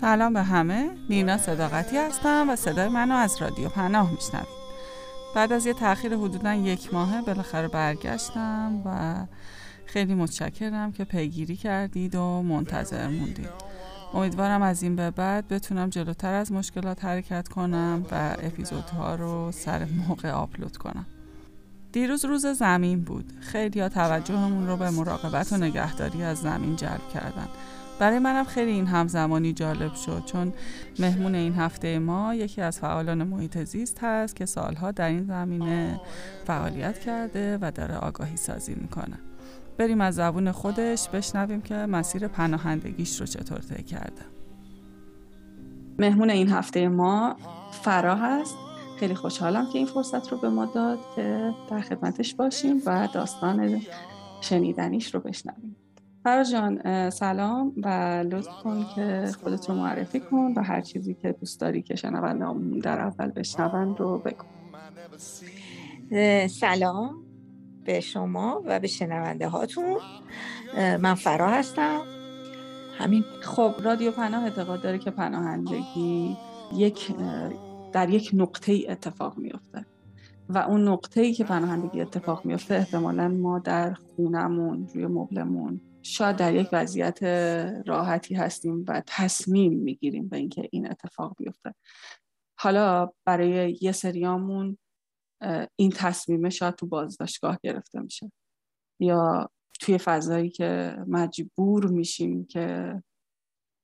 سلام به همه. نینا صداقتی هستم و صدای منو از رادیو پناه میشنوید. بعد از یه تاخیر حدودا یک ماهه بالاخره برگشتم و خیلی متشکرم که پیگیری کردید و منتظر موندید. امیدوارم از این به بعد بتونم جلوتر از مشکلات حرکت کنم و اپیزودها رو سر موقع آپلود کنم. دیروز روز زمین بود. خیلی توجهمون رو به مراقبت و نگهداری از زمین جلب کردن. برای منم خیلی این همزمانی جالب شد چون مهمون این هفته ما یکی از فعالان محیط زیست هست که سالها در این زمینه فعالیت کرده و داره آگاهی سازی می‌کنه. بریم از زبون خودش بشنویم که مسیر پناهندگیش رو چطور طی کرده. مهمون این هفته ما فرا هست. خیلی خوشحالم که این فرصت رو به ما داد که در خدمتش باشیم و داستان شنیدنیش رو بشنویم. فراز جان سلام و لطف کن که خودت رو معرفی کن و هر چیزی که دوست داری که شنوندهامون در اول بشنوند رو بگو. سلام به شما و به شنونده هاتون. من فرا هستم. همین خب رادیو پناه اعتقاد داره که پناهندگی یک در یک نقطه ای اتفاق میفته و اون نقطه ای که پناهندگی اتفاق میفته احتمالا ما در خونمون روی مبلمون شاید در یک وضعیت راحتی هستیم و تصمیم می‌گیریم به اینکه این اتفاق بیفته. حالا برای یه سریامون این تصمیم شاید تو بازداشتگاه گرفته میشه. یا توی فضایی که مجبور میشیم که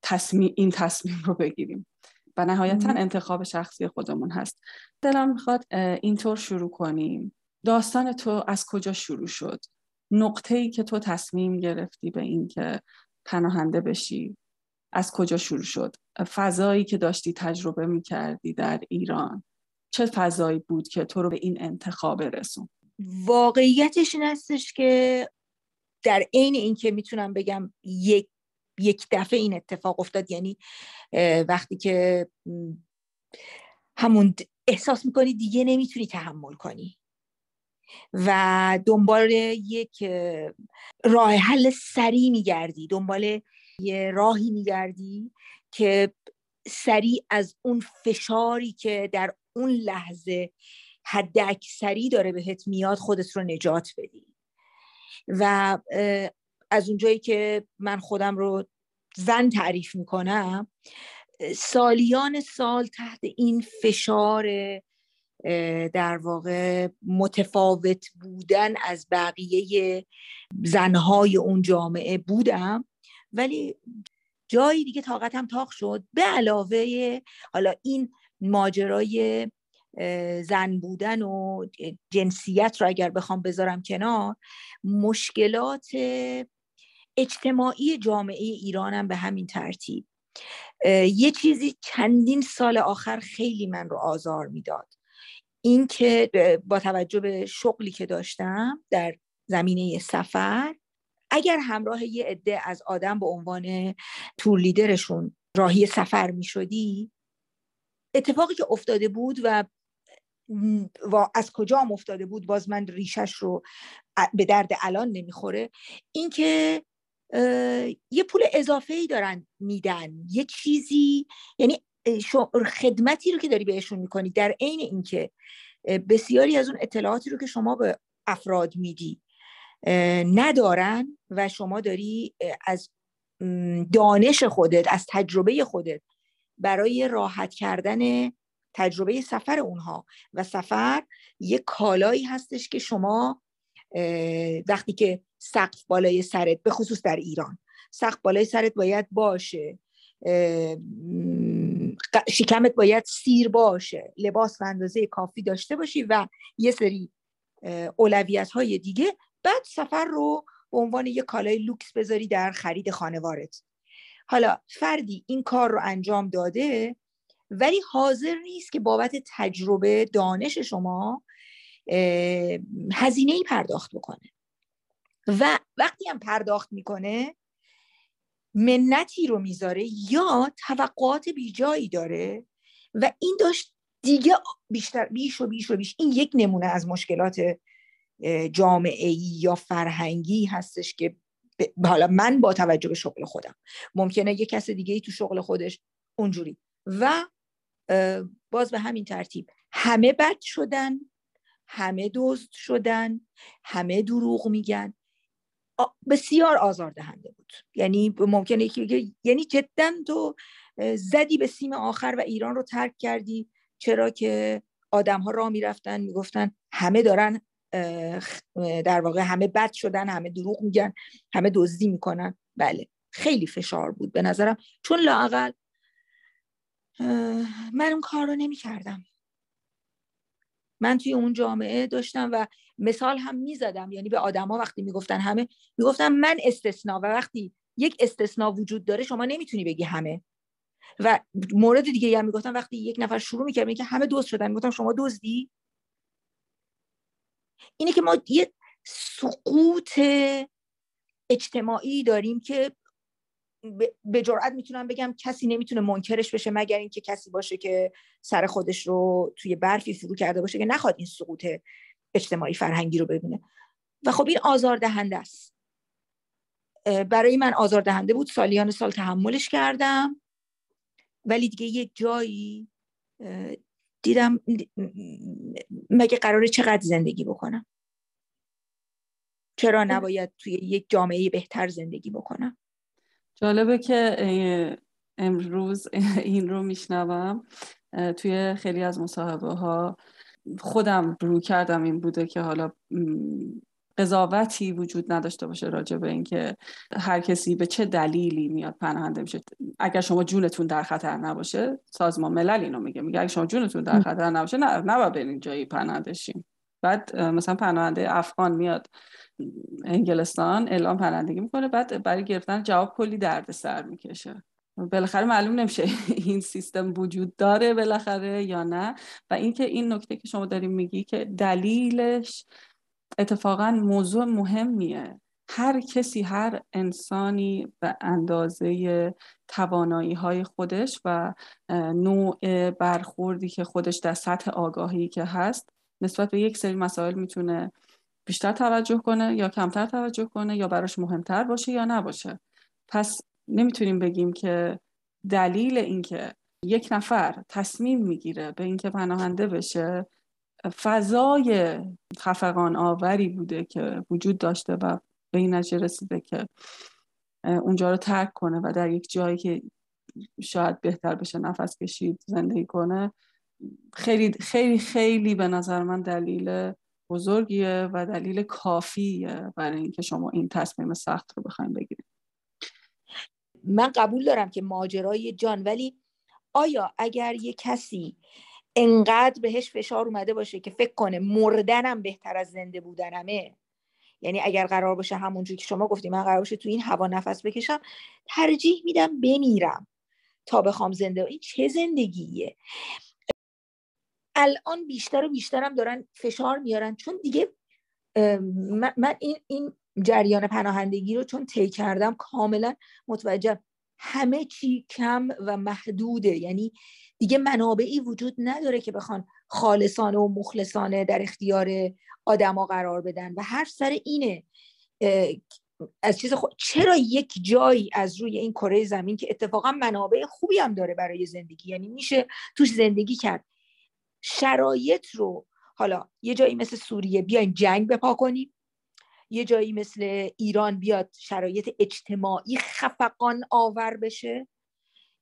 تصمیم این تصمیم رو بگیریم. و نهایتا انتخاب شخصی خودمون هست. دلم می‌خواد اینطور شروع کنیم. داستان تو از کجا شروع شد؟ نقطه ای که تو تصمیم گرفتی به اینکه پناهنده بشی از کجا شروع شد؟ فضایی که داشتی تجربه می‌کردی در ایران چه فضایی بود که تو رو به این انتخاب رسون واقعیتش این هستش که در عین اینکه می‌تونم بگم یک یک دفعه این اتفاق افتاد یعنی وقتی که همون احساس می‌کنی دیگه نمی‌تونی تحمل کنی. و دنبال یک راه حل سریع میگردی دنبال یه راهی میگردی که سریع از اون فشاری که در اون لحظه حد اکثری داره بهت میاد خودت رو نجات بدی. و از اونجایی که من خودم رو زن تعریف می‌کنم سالیان سال تحت این فشار در واقع متفاوت بودن از بقیه زنهای اون جامعه بودم. ولی جایی دیگه طاقتم تاق شد. به علاوه حالا این ماجرای زن بودن و جنسیت رو اگر بخوام بذارم کنار مشکلات اجتماعی جامعه ایرانم به همین ترتیب. یه چیزی چندین سال آخر خیلی من رو آزار می‌داد. این که با توجه به شغلی که داشتم در زمینه سفر اگر همراه یه عده از آدم به عنوان تور لیدرشون راهی سفر می شدی اتفاقی که افتاده بود و و از کجا هم افتاده بود باز من ریشش رو به درد الان نمی‌خوره اینکه یه پول اضافه ای دارن میدن یه چیزی یعنی خدمتی رو که داری بهشون می‌کنی در عین اینکه بسیاری از اون اطلاعاتی رو که شما به افراد میدی ندارن و شما داری از دانش خودت از تجربه خودت برای راحت کردن تجربه سفر اونها و سفر یه کالایی هستش که شما وقتی که سقف بالای سرت به خصوص در ایران سقف بالای سرت باید باشه شکمت باید سیر باشه لباس و اندازه کافی داشته باشی و یه سری اولویت های دیگه. بعد سفر رو به عنوان یه کالای لوکس بذاری در خرید خانوارت. حالا فردی این کار رو انجام داده ولی حاضر نیست که بابت تجربه دانش شما هزینه ای پرداخت بکنه. و وقتی هم پرداخت می‌کنه منتی رو می‌ذاره یا توقعات بیجایی داره و این داشت دیگه بیشتر بیش و بیش و بیش این یک نمونه از مشکلات جامعه یا فرهنگی هستش که حالا من با توجه به شغل خودم ممکنه یه کس دیگه ای تو شغل خودش اونجوری و باز به همین ترتیب همه بد شدن همه دزد شدن همه دروغ میگن. بسیار آزاردهنده بود. یعنی ممکنه که یعنی جدا تو زدی به سیم آخر و ایران رو ترک کردی. چرا که آدم ها را می‌رفتن می‌گفتن همه دارن در واقع همه بد شدن همه دروغ میگن همه دزدی می‌کنن. بله خیلی فشار بود به نظرم. چون لاقل من اون کار رو نمی کردم من توی اون جامعه داشتم و مثال هم می‌زدم. یعنی به آدما وقتی می‌گفتن همه می‌گفتم من استثنا و وقتی یک استثنا وجود داره شما نمی‌تونی بگی همه. و مورد دیگه هم می‌گفتم وقتی یک نفر شروع می‌کرد که همه دوست شدن. می‌گفتم شما دزدی؟ اینه که ما یه سقوط اجتماعی داریم که به جرئت می‌تونم بگم کسی نمی‌تونه منکرش بشه مگر اینکه کسی باشه که سر خودش رو توی برفی فرو کرده باشه که نخواد این سقوط اجتماعی فرهنگی رو ببینه. و خب این آزاردهنده است. برای من آزاردهنده بود. سالیان سال تحملش کردم. ولی دیگه یک جایی دیدم مگه قراره چقدر زندگی بکنم؟ چرا نباید توی یک جامعه بهتر زندگی بکنم؟ جالبه که امروز این رو میشنوم. توی خیلی از مصاحبه ها خودم رو کردم این بوده که حالا قضاوتی وجود نداشته باشه راجع به اینکه هر کسی به چه دلیلی میاد پناهنده میشه. اگر شما جونتون در خطر نباشه سازمان ملل اینو میگه. میگه اگر شما جونتون در خطر نباشه نه نباید برین جایی پناهنده شیم بعد مثلا پناهنده افغان میاد انگلستان اعلام پناهندگی می‌کنه بعد برای گرفتن جواب کلی درد سر می‌کشه. بالاخره معلوم نمیشه این سیستم وجود داره بالاخره یا نه. و اینکه این نکته که شما داریم میگی که دلیلش اتفاقا موضوع مهمیه. هر کسی هر انسانی به اندازه توانایی های خودش و نوع برخوردی که خودش در سطح آگاهی که هست نسبت به یک سری مسائل می‌تونه بیشتر توجه کنه یا کمتر توجه کنه یا براش مهمتر باشه یا نباشه. پس نمی‌تونیم بگیم که دلیل اینکه یک نفر تصمیم می‌گیره به اینکه پناهنده بشه فضای خفقان آوری بوده که وجود داشته و به این نتیجه رسیده که اونجا رو ترک کنه و در یک جایی که شاید بهتر بشه نفس کشید زندگی کنه. خیلی خیلی خیلی به نظر من دلیل بزرگیه و دلیل کافیه برای اینکه شما این تصمیم سخت رو بخوایم بگیرید من قبول دارم که ماجرای جان ولی آیا اگر یه کسی انقدر بهش فشار اومده باشه که فکر کنه مردنم بهتر از زنده بودنمه؟ یعنی اگر قرار باشه همونجوری که شما گفتیم من قرار باشه تو این هوا نفس بکشم ترجیح میدم بمیرم تا بخوام زنده این چه زندگیه؟ الان بیشتر و بیشترم دارن فشار میارن. چون دیگه من این این جریان پناهندگی رو چون طی کردم کاملا متوجه همه چی کم و محدوده. یعنی دیگه منابعی وجود نداره که بخوان خالصانه و مخلصانه در اختیار آدما قرار بدن. و هر سر اینه از چیز خود چرا یک جایی از روی این کره زمین که اتفاقا منابع خوبی هم داره برای زندگی؟ یعنی میشه توش زندگی کرد. شرایط رو حالا یه جایی مثل سوریه بیایم جنگ بپا کنیم. یه جایی مثل ایران بیاد شرایط اجتماعی خفقان آور بشه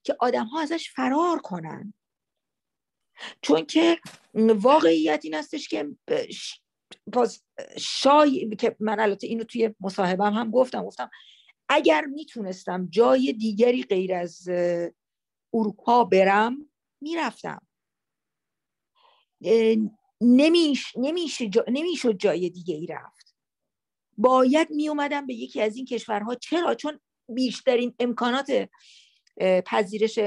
که آدم ها ازش فرار کنن. چون که واقعیت این هستش که شای که من البته اینو توی مصاحبم هم گفتم گفتم اگر می‌تونستم جای دیگری غیر از اروپا برم می‌رفتم. نمیش نمیشه جا نمی‌شد جای دیگه ای رفت. باید می اومدم به یکی از این کشورها. چرا؟ چون بیشترین امکانات پذیرش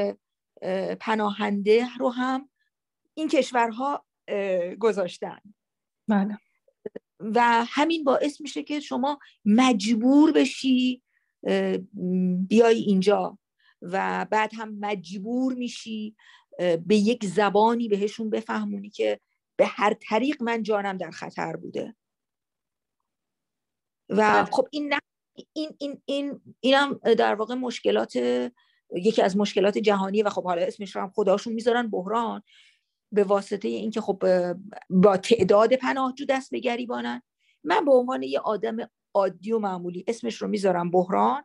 پناهنده رو هم این کشورها گذاشتن. بله. و همین باعث میشه که شما مجبور بشی بیای اینجا. و بعد هم مجبور میشی به یک زبانی بهشون بفهمونی که به هر طریق من جانم در خطر بوده. و بله. خب این این این این اینم در واقع مشکلات یکی از مشکلات جهانی و خب حالا اسمش رو هم خداشون می‌ذارن بحران به واسطه اینکه خب با تعداد پناهجو دست به گریبانن. من به عنوان یه آدم عادی و معمولی اسمش رو می‌ذارم بحران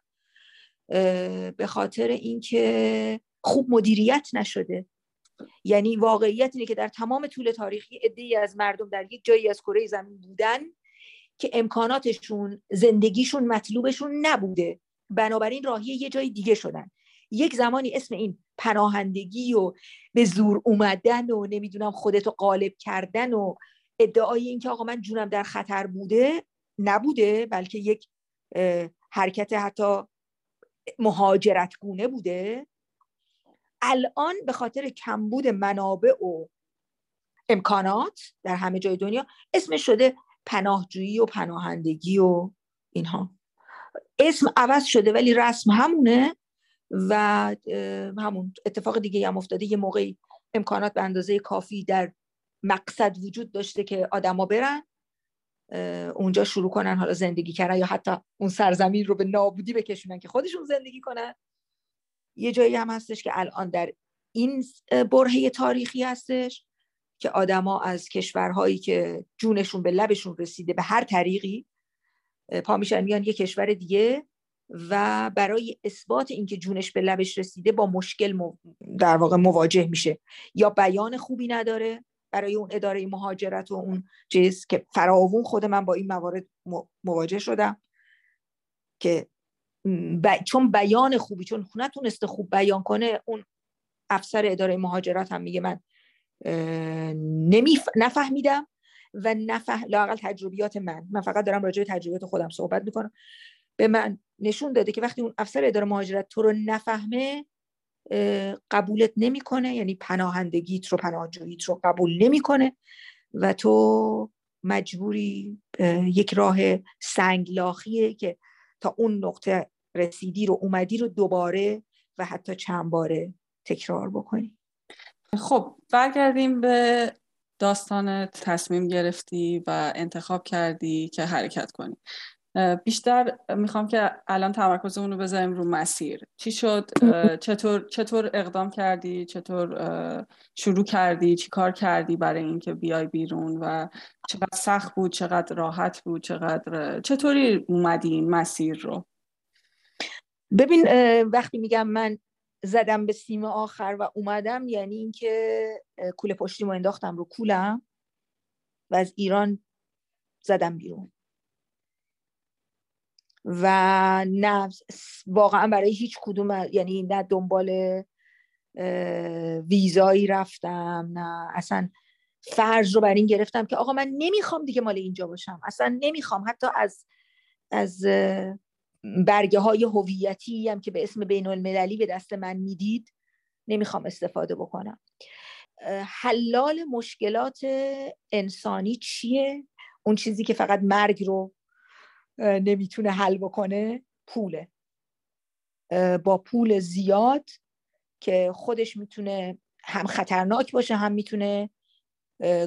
به خاطر اینکه خوب مدیریت نشده. یعنی واقعیت اینه که در تمام طول تاریخی عده‌ای از مردم در یک جایی از کره زمین بودن که امکاناتشون زندگیشون مطلوبشون نبوده. بنابراین راهی یه جای دیگه شدن. یک زمانی اسم این پناهندگی و به زور اومدن و نمی‌دونم خودتو قالب کردن و ادعای اینکه آقا من جونم در خطر بوده نبوده بلکه یک حرکت حتی مهاجرت گونه بوده. الان به خاطر کمبود منابع و امکانات در همه جای دنیا اسمش شده پناهجویی و پناهندگی و اینها. اسم عوض شده ولی رسم همونه و همون اتفاق دیگه هم افتاده. یه موقعی امکانات به اندازه کافی در مقصد وجود داشته که آدما برن اونجا شروع کنن حالا زندگی کردن یا حتی اون سرزمین رو به نابودی بکشونن که خودشون زندگی کنن. یه جایی هم هستش که الان در این برهه تاریخی هستش که آدما از کشورهایی که جونشون به لبشون رسیده به هر طریقی پا میشن میان یه کشور دیگه و برای اثبات اینکه جونش به لبش رسیده با مشکل در واقع مواجه میشه. یا بیان خوبی نداره برای اون اداره مهاجرت و اون چیز که فراوون خود من با این موارد مواجه شدم که چون بیان خوبی چون نتونسته خوب بیان کنه اون افسر اداره مهاجرت هم میگه من نمیف... نفهمیدم و نفه لاقل تجربیات من من فقط دارم راجع به تجربیات خودم صحبت می‌کنم. به من نشون داده که وقتی اون افسر اداره مهاجرت تو رو نفهمه قبولت نمی‌کنه یعنی پناهندگیت رو پناهجوییت رو قبول نمی‌کنه و تو مجبوری یک راه سنگلاخیه که تا اون نقطه رسیدی رو اومدی رو دوباره و حتی چند باره تکرار بکنی. خب برگردیم به داستان تصمیم گرفتی و انتخاب کردی که حرکت کنی. بیشتر می‌خوام که الان تمرکزمون رو بذاریم رو مسیر. چی شد؟ چطور چطور اقدام کردی؟ چطور شروع کردی؟ چی کار کردی برای اینکه بیای بیرون؟ و چقدر سخت بود؟ چقدر راحت بود؟ چقدر چطوری اومدی این مسیر رو؟ ببین وقتی میگم من زدم به سیم آخر و اومدم یعنی اینکه کوله پشتیمو انداختم رو کولم و از ایران زدم بیرون. و نه واقعا برای هیچ کدوم یعنی نه دنبال ویزایی رفتم نه اصلا فرض رو بر این گرفتم که آقا من نمی‌خوام دیگه مال اینجا باشم. اصلا نمی‌خوام. حتی از از برگه های هویتی هم که به اسم بین المللی به دست من می‌دید نمی‌خوام استفاده بکنم. حلال مشکلات انسانی چیه؟ اون چیزی که فقط مرگ رو نمی‌تونه حل بکنه پوله. با پول زیاد که خودش می‌تونه هم خطرناک باشه هم می‌تونه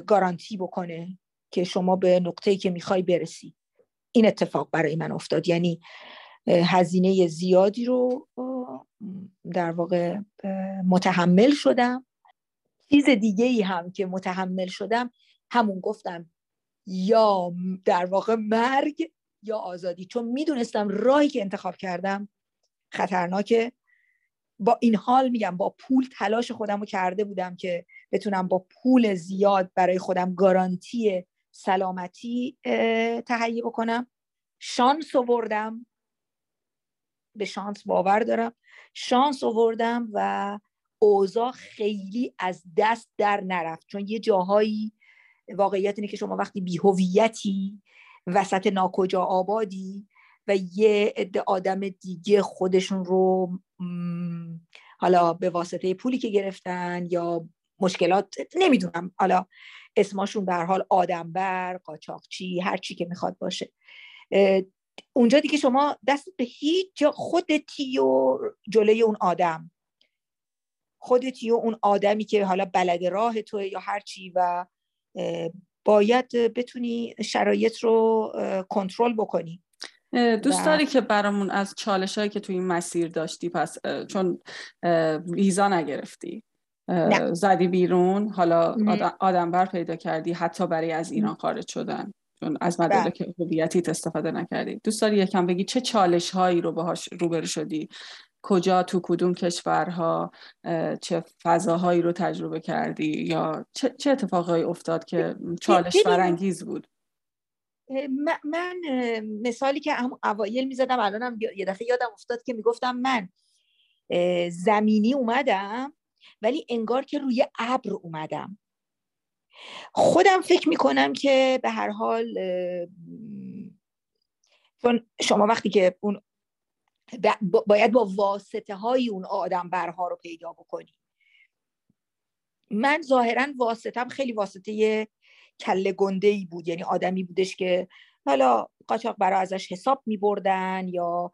گارانتی بکنه که شما به نقطه‌ای که می‌خوای برسی. این اتفاق برای من افتاد. یعنی هزینه زیادی رو در واقع متحمل شدم. چیز دیگه ای هم که متحمل شدم همون گفتم یا در واقع مرگ یا آزادی؟ چون می‌دونستم راهی که انتخاب کردم خطرناکه. با این حال میگم با پول تلاش خودم رو کرده بودم که بتونم با پول زیاد برای خودم گارانتی سلامتی تهیه بکنم. شانس آوردم. به شانس باور دارم. شانس آوردم و اوضاع خیلی از دست در نرفت. چون یه جاهایی واقعیت اینه که شما وقتی بیهویتی وسط ناکجا آبادی و یه عده آدم دیگه خودشون رو حالا به واسطه پولی که گرفتن یا مشکلات نمی‌دونم. حالا اسماشون به حال آدمبر قاچاقچی هر چی که می‌خواد باشه. اونجا دیگه شما دست به هیچ جا خودتی و جلوی اون آدم. خودتی و اون آدمی که حالا بلد راه توه یا هر چی و باید بتونی شرایط رو کنترل بکنی. دوست داری که برامون از چالش هایی که توی این مسیر داشتی پس چون ویزا نگرفتی زدی بیرون حالا آدم بر پیدا کردی حتی برای از ایران خارج شدن چون از مدارک بله. هویتیت استفاده نکردی. دوست داری یکم بگی چه چالش هایی رو باهاش روبرو شدی؟ کجا تو کدوم کشورها چه فضاهایی رو تجربه کردی؟ یا چه, چه اتفاقهایی افتاد که چالش برانگیز بود؟ من مثالی که هم اوایل می‌زدم الانم یه دفعه یادم افتاد که می‌گفتم من زمینی اومدم ولی انگار که روی ابر اومدم. خودم فکر می‌کنم که به هر حال چون شما وقتی که اون باید با واسطه های اون آدم برها رو پیدا بکنی. من ظاهرا واسطم خیلی واسطه کله گنده ای بود. یعنی آدمی بودش که حالا قاچاق برای ازش حساب می بردن یا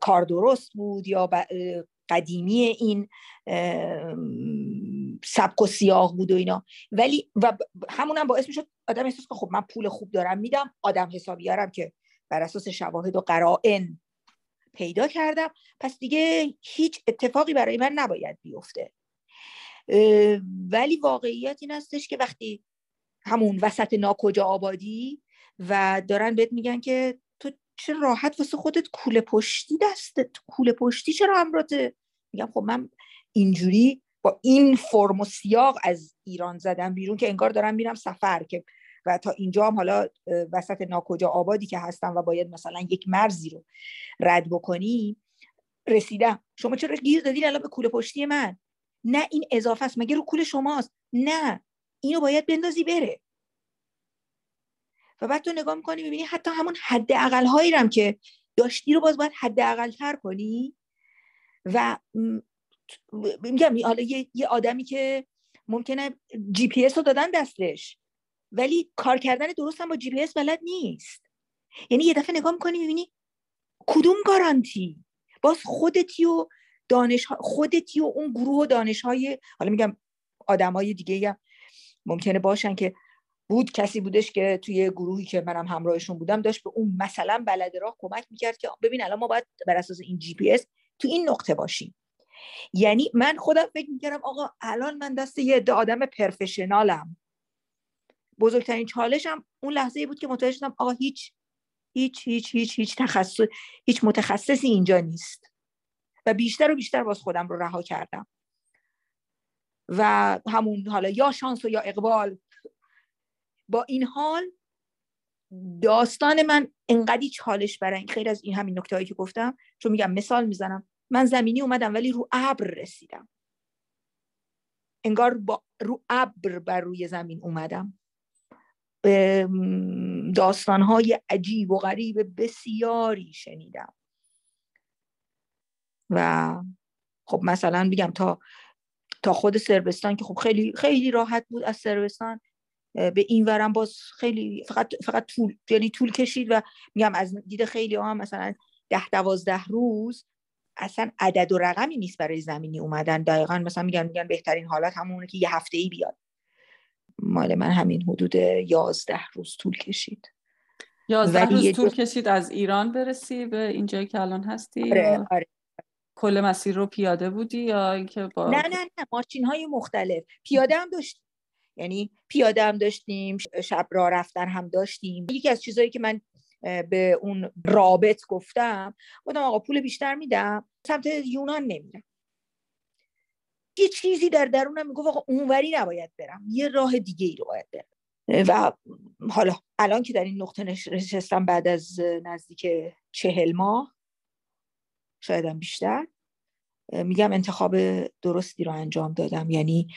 کار درست بود یا قدیمی این سبک و سیاه بود و اینا. ولی و همونم باعث می‌شد آدم احساس که خب من پول خوب دارم میدم آدم حسابیارم که بر اساس شواهد و قرائن پیدا کردم. پس دیگه هیچ اتفاقی برای من نباید بیفته. ولی واقعیت این هستش که وقتی همون وسط ناکجا آبادی و دارن بهت میگن که تو چه راحت واسه خودت کوله پشتی دستت کوله پشتی چرا همراته میگم خب من اینجوری با این فرم و سیاق از ایران زدم بیرون که انگار دارم میرم سفر که و تا اینجا هم حالا وسط ناکجا آبادی که هستم و باید مثلا یک مرزی رو رد بکنی رسیدم. شما چرا گیر دادین الان به کوله پشتی من؟ نه این اضافه است. مگه رو کول شماست؟ نه اینو باید بندازی بره. و بعد تو نگاه می‌کنی می‌بینی حتی همون حد اقل هایی هم که داشتی رو باز باید حد اقل تر کنی. و میگم حالا یه،, یه آدمی که ممکنه جی پی اس رو دادن دستش. ولی کار کردن درست هم با جی پی اس بلد نیست. یعنی یه دفعه نگاه می‌کنی می‌بینی کدوم گارانتی؟ باز خودتی و دانش خودتی و اون گروه و دانش های حالا میگم آدم های دیگه هم ممکنه باشن که بود کسی بودش که توی گروهی که منم همراهشون بودم داشت به اون مثلا بلد راه کمک می‌کرد که ببین الان ما باید بر اساس این جی پی اس تو این نقطه باشیم. یعنی من خودم فکر می‌کردم آقا الان من دست یه عده آدم پرفشنالم. بزرگترین چالشم اون لحظه بود که متوجه شدم آقا هیچ هیچ هیچ هیچ هیچ تخصص هیچ متخصصی اینجا نیست. و بیشتر و بیشتر باز خودم رو رها کردم. و همون حالا یا شانس و یا اقبال. با این حال داستان من انقدی چالش برای خیر از این همین نکته که گفتم چون میگم مثال می‌زنم من زمینی اومدم ولی رو ابر رسیدم. انگار با رو ابر بر روی زمین اومدم. داستانهای عجیب و غریب بسیاری شنیدم. و خب مثلا میگم تا تا خود سربستان که خب خیلی خیلی راحت بود از سربستان به این ورم باز خیلی فقط فقط طول یعنی طول کشید و میگم از دید خیلی هم مثلا ده دوازده روز اصلا عدد و رقمی نیست برای زمینی اومدن. دقیقا مثلا میگن میگن بهترین حالت همونه که یه هفته ای بیاد. مال من همین حدود یازده روز طول کشید. یازده روز طول کشید از ایران برسی به اینجایی که الان هستی آره, آره. کل مسیر رو پیاده بودی یا اینکه با نه نه نه ماشین های مختلف. پیاده هم داشتیم یعنی پیاده هم داشتیم شب را رفتن هم داشتیم. یکی از چیزهایی که من به اون رابط گفتم گفتم آقا پول بیشتر میدم سمت یونان نمیرم. یه چیزی در درونم می‌گفت آقا اونوری نباید برم یه راه دیگه ای رو باید برم. و حالا الان که در این نقطه نشستم بعد از نزدیک چهل ماه شایدم بیشتر میگم انتخاب درستی رو انجام دادم. یعنی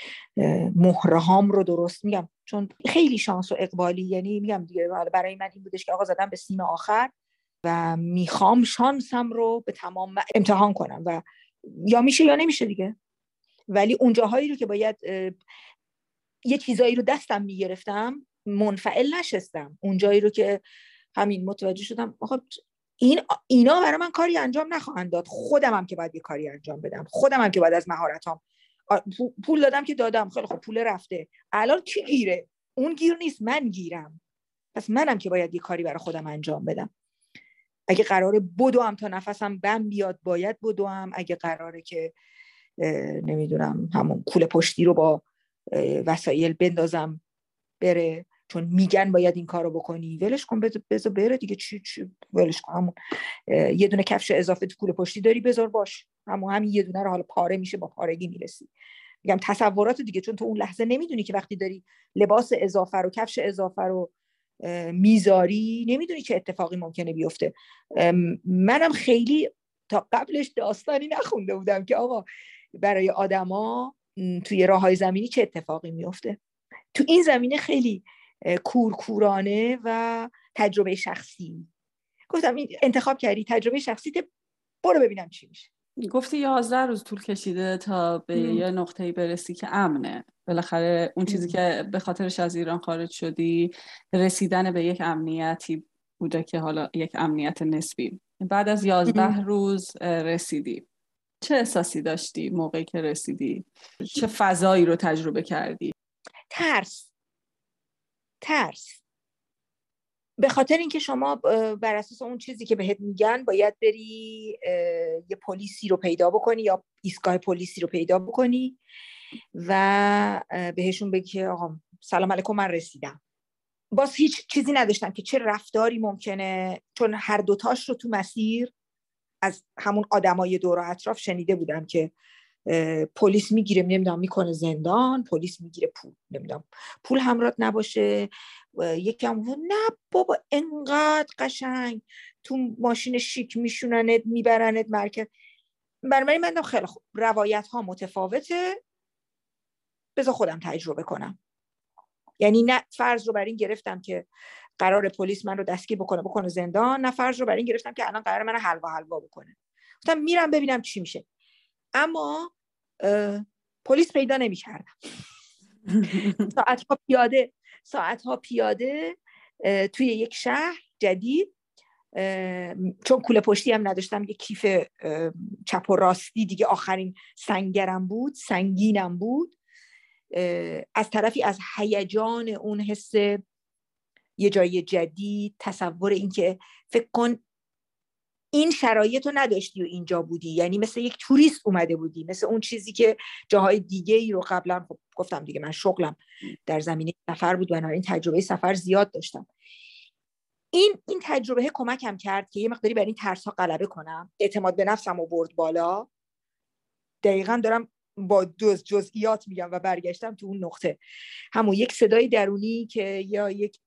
مهرهام رو درست میگم. چون خیلی شانس و اقبالی یعنی میگم دیگه برای من این بودش که آقا زدم به سیم آخر و می‌خوام شانسم رو به تمام امتحان کنم. و یا میشه یا نمیشه دیگه. ولی اون جاهایی رو که باید یه چیزایی رو دستم می‌گرفتم منفعل نشستم. اون جایی رو که همین متوجه شدم آقا این اینا برای من کاری انجام نخواهند داد. خودم هم که باید یه کاری انجام بدم. خودم هم که باید از مهارتام پول دادم که دادم. خیلی خب پول رفته. الان کی گیره؟ اون گیر نیست من گیرم. پس منم که باید یه کاری برای خودم انجام بدم. اگه قراره بدوم تا نفسم بم بیاد باید بدوم. اگه قراره که نمی‌دونم همون کوله پشتی رو با وسایل بندازم بره. چون میگن باید این کارو بکنی. ولش کن بذار بره دیگه. چی چی ولش کن. همون یه دونه کفش اضافه تو کوله پشتی داری بذار باش. همون همین یه دونه رو حالا پاره میشه با پارگی می‌رسی. میگم تصورات دیگه چون تو اون لحظه نمی‌دونی که وقتی داری لباس اضافه رو کفش اضافه رو می‌ذاری نمی‌دونی چه اتفاقی ممکنه بیفته. منم خیلی تا قبلش داستانی نخونده بودم که آقا برای آدما توی راه های زمینی چه اتفاقی میفته تو این زمینه خیلی کورکورانه و تجربه شخصی. گفتم انتخاب کردی تجربه شخصی برو ببینم چی میشه. گفتی یازده روز طول کشیده تا به یه نقطه برسی که امنه. بالاخره اون چیزی که به خاطرش از ایران خارج شدی رسیدن به یک امنیتی بوده که حالا یک امنیت نسبی. بعد از یازده روز رسیدی. چه احساسی داشتی موقعی که رسیدی؟ چه فضایی رو تجربه کردی؟ ترس. ترس. به خاطر اینکه شما بر اساس اون چیزی که بهت میگن باید بری یه پلیسی رو پیدا بکنی یا ایستگاه پلیسی رو پیدا بکنی و بهشون بگی که آقا سلام علیکم من رسیدم. باز هیچ چیزی نداشتم که چه رفتاری ممکنه چون هر دوتاش رو تو مسیر از همون آدمای دور و اطراف شنیده بودم که پلیس می‌گیره نمی‌دونم می‌کنه زندان پلیس می‌گیره پول نمی‌دونم پول همراه نباشه. یکی هم نه بابا انقدر قشنگ. تو ماشین شیک میشوننت میبرنت مرکز. برای من خیلی خوب روایت ها متفاوته. بذار خودم تجربه کنم. یعنی نه فرض رو بر این گرفتم که قرار پلیس من رو دستگیر بکنه بکنه زندان. نه فرض رو بر این گرفتم که الان قرار من حلوا حلوا بکنه. گفتم میرم ببینم چی میشه. اما پلیس پیدا نمی‌کردم. ساعت ها پیاده ساعت ها پیاده توی یک شهر جدید. چون کوله پشتی هم نداشتم یه کیف چپ و راستی دیگه آخرین سنگرم بود سنگینم بود. از طرفی از هیجان اون حس یه جای جدید تصور اینکه فکر کن این شرایط رو نداشتی و اینجا بودی. یعنی مثل یک توریست اومده بودی مثل اون چیزی که جاهای دیگه ای رو قبلا خب گفتم دیگه من شغلم در زمینه سفر بود این تجربه سفر زیاد داشتم. این این تجربه کمکم کرد که یه مقداری بر این ترس ها غلبه کنم. اعتماد به نفسم و برد بالا. دقیقا دارم با جز جزئیات میگم و برگشتم تو اون نقطه. همون یک صدای درونی که یا یک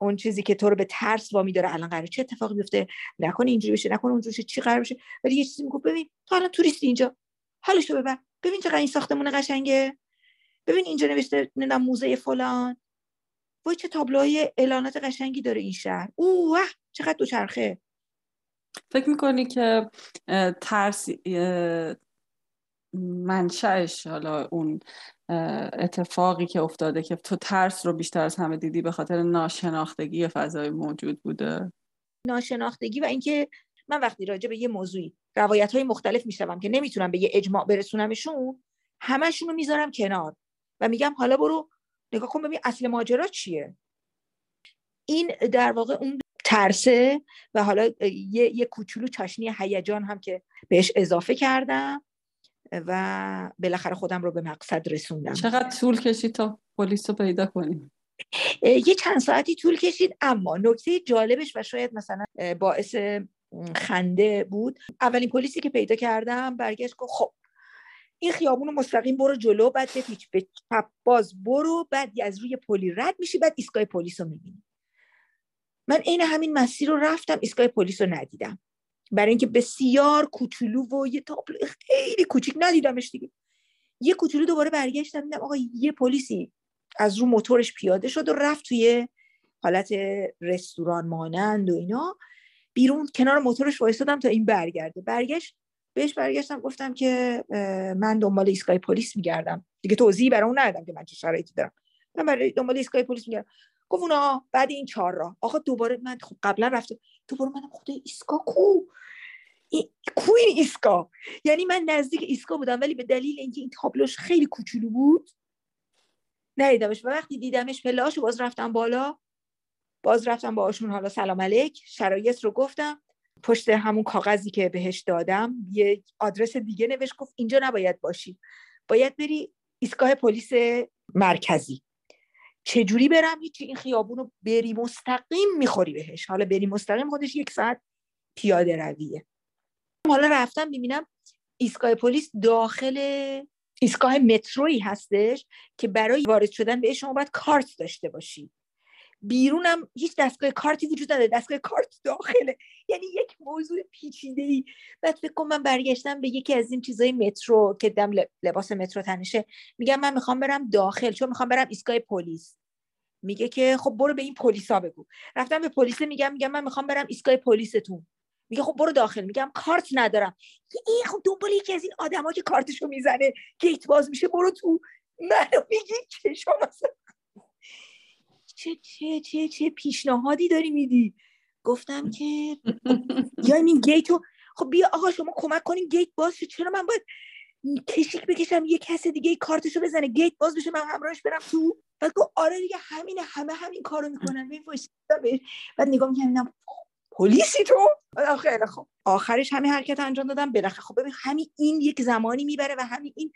اون چیزی که تو رو به ترس وامی داره الان قرار چه اتفاقی بیفته؟ نکنه اینجوری بشه نکنه اونجوری بشه چی قرار بشه؟ ولی یه چیزی میگه ببین تو الان توریستی اینجا. حالشو ببر. ببین چقدر این ساختمون قشنگه. ببین اینجا نوشته نمی‌دونم موزه فلان. وای چه تابلوهای اعلانات قشنگی داره این شهر. اوه چقدر دوچرخه. فکر می‌کنی که ترس منشأش حالا اون اتفاقی که افتاده که تو ترس رو بیشتر از همه دیدی به خاطر ناشناختگی فضای موجود بوده. ناشناختگی و اینکه من وقتی راجع به یه موضوعی روایت های مختلف میشنوم که نمی‌تونم به یه اجماع برسونمشون همشون رو می‌ذارم کنار و میگم حالا برو نگاه کن ببین اصل ماجرا چیه. این در واقع اون ترسه و حالا یه, یه کوچولو چاشنی هیجان هم که بهش اضافه کردم. و بالاخره خودم رو به مقصد رسوندم. چقدر طول کشید تا پلیس رو پیدا کنیم؟ یه چند ساعتی طول کشید اما نکته جالبش و شاید مثلا باعث خنده بود. اولین پلیسی که پیدا کردم برگشت گفت خب این خیابون مستقیم برو جلو بعد بپیچ به چپ باز برو بعد از روی پلی رد میشی بعد ایستگاه پلیس رو می‌بینی. من عین همین مسیر رو رفتم ایستگاه پلیس رو ندیدم. برای اینکه بسیار کوچولو و یه تابلو خیلی کوچیک ندیدمش دیگه. یه کوچولو دوباره برگشتم دیدم آقا یه پلیسی از رو موتورش پیاده شد و رفت توی حالت رستوران مانند و اینا. بیرون کنار موتورش وایستادم تا این برگرده. برگشت بهش برگشتم گفتم که من دنبال ایستگاه پلیس میگردم. دیگه توضیحی برای اون ندادم که من چه شرایطی دارم. من برای دنبال ایستگاه پلیس میگردم. گفت اونا بعد این چهار راه. آقا دوباره من خب قبلا رفتم دوباره منم خود ایسکا کو؟ کو این ایستگاه یعنی من نزدیک ایستگاه بودم ولی به دلیل اینکه این تابلوش خیلی کوچولو بود ندیدمش. و وقتی دیدمش پلهاشو باز رفتم بالا. باز رفتم باشون حالا سلام علیک. شرایط رو گفتم. پشت همون کاغذی که بهش دادم یه آدرس دیگه نوشت گفت اینجا نباید باشی. باید بری ایستگاه پلیس مرکزی. چجوری برم هیچی این خیابون رو بری مستقیم می‌خوری بهش؟ حالا بری مستقیم خودش یک ساعت پیاده رویه. حالا رفتم ببینم ایستگاه پلیس داخل ایستگاه مترویی هستش که برای وارد شدن به شما باید کارت داشته باشی. بیرونم هیچ دستگاه کارتی وجود نداره دستگاه کارت داخله. یعنی یک موضوع پیچیده ای بعد فکر من برگشتم به یکی از این چیزای مترو که دم لباس مترو تنشه. میگم من می‌خوام برم داخل چون می‌خوام برم ایستگاه پلیس. میگه که خب برو به این پلیسا بگو. رفتم به پلیس میگم میگم من می‌خوام برم ایستگاه پلیستون. میگه خب برو داخل. میگم کارت ندارم. این خب دنبال یکی از این آدما که کارتشو می‌زنه. gate باز میشه برو تو. منو میگی چشم مثلا؟ چه چه چه چه پیشنهادی داری میدی؟ گفتم که یا این gate و خب بیا آقا شما کمک کنین gate باز چرا من باید کشیک بکشم یه کس دیگه کارتشو بزنه gate باز بشه من همراهش برم تو. بعد گفت آره دیگه همینه همه همین کارو می‌کنن. بعد نگاه می‌کنم پلیسی تو؟ خیلی خوب. آخرش همین حرکت انجام دادم. بالاخره خب ببین همین این یک زمانی می‌بره و همین این.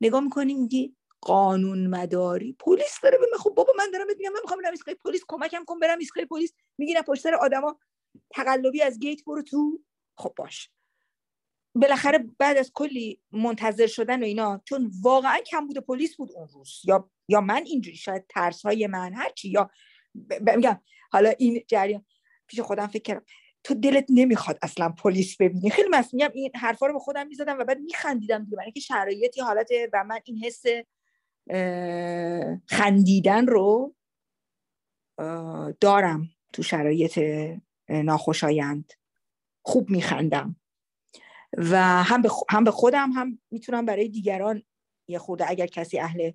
نگاه می‌کنیم میگی قانون مداری. پلیس داره به خب بابا من دارم میگم من می‌خوام برم ایستگاه پلیس. کمکم کن برم ایستگاه پلیس. میگی نه پشت سر آدما تقلبی از گیت برو تو. خب باش. بالاخره بعد از کلی منتظر شدن و اینا چون واقعا کم بوده پلیس بود اون روز. یا یا من اینجوری شاید ترس های من هرچی یا میگم. حالا این جریان پیش خودم فکر کردم. تو دلت نمی‌خواد اصلا پلیس ببینی. خیلی مس میگم این حرفا رو به خودم می‌زدم و بعد میخندیدم دیگه. برای اینکه شرایطی حالت و من این حس خندیدن رو دارم تو شرایط ناخوشایند. خوب میخندم. و هم به, هم به خودم هم می‌تونم برای دیگران یه خورده اگر کسی اهل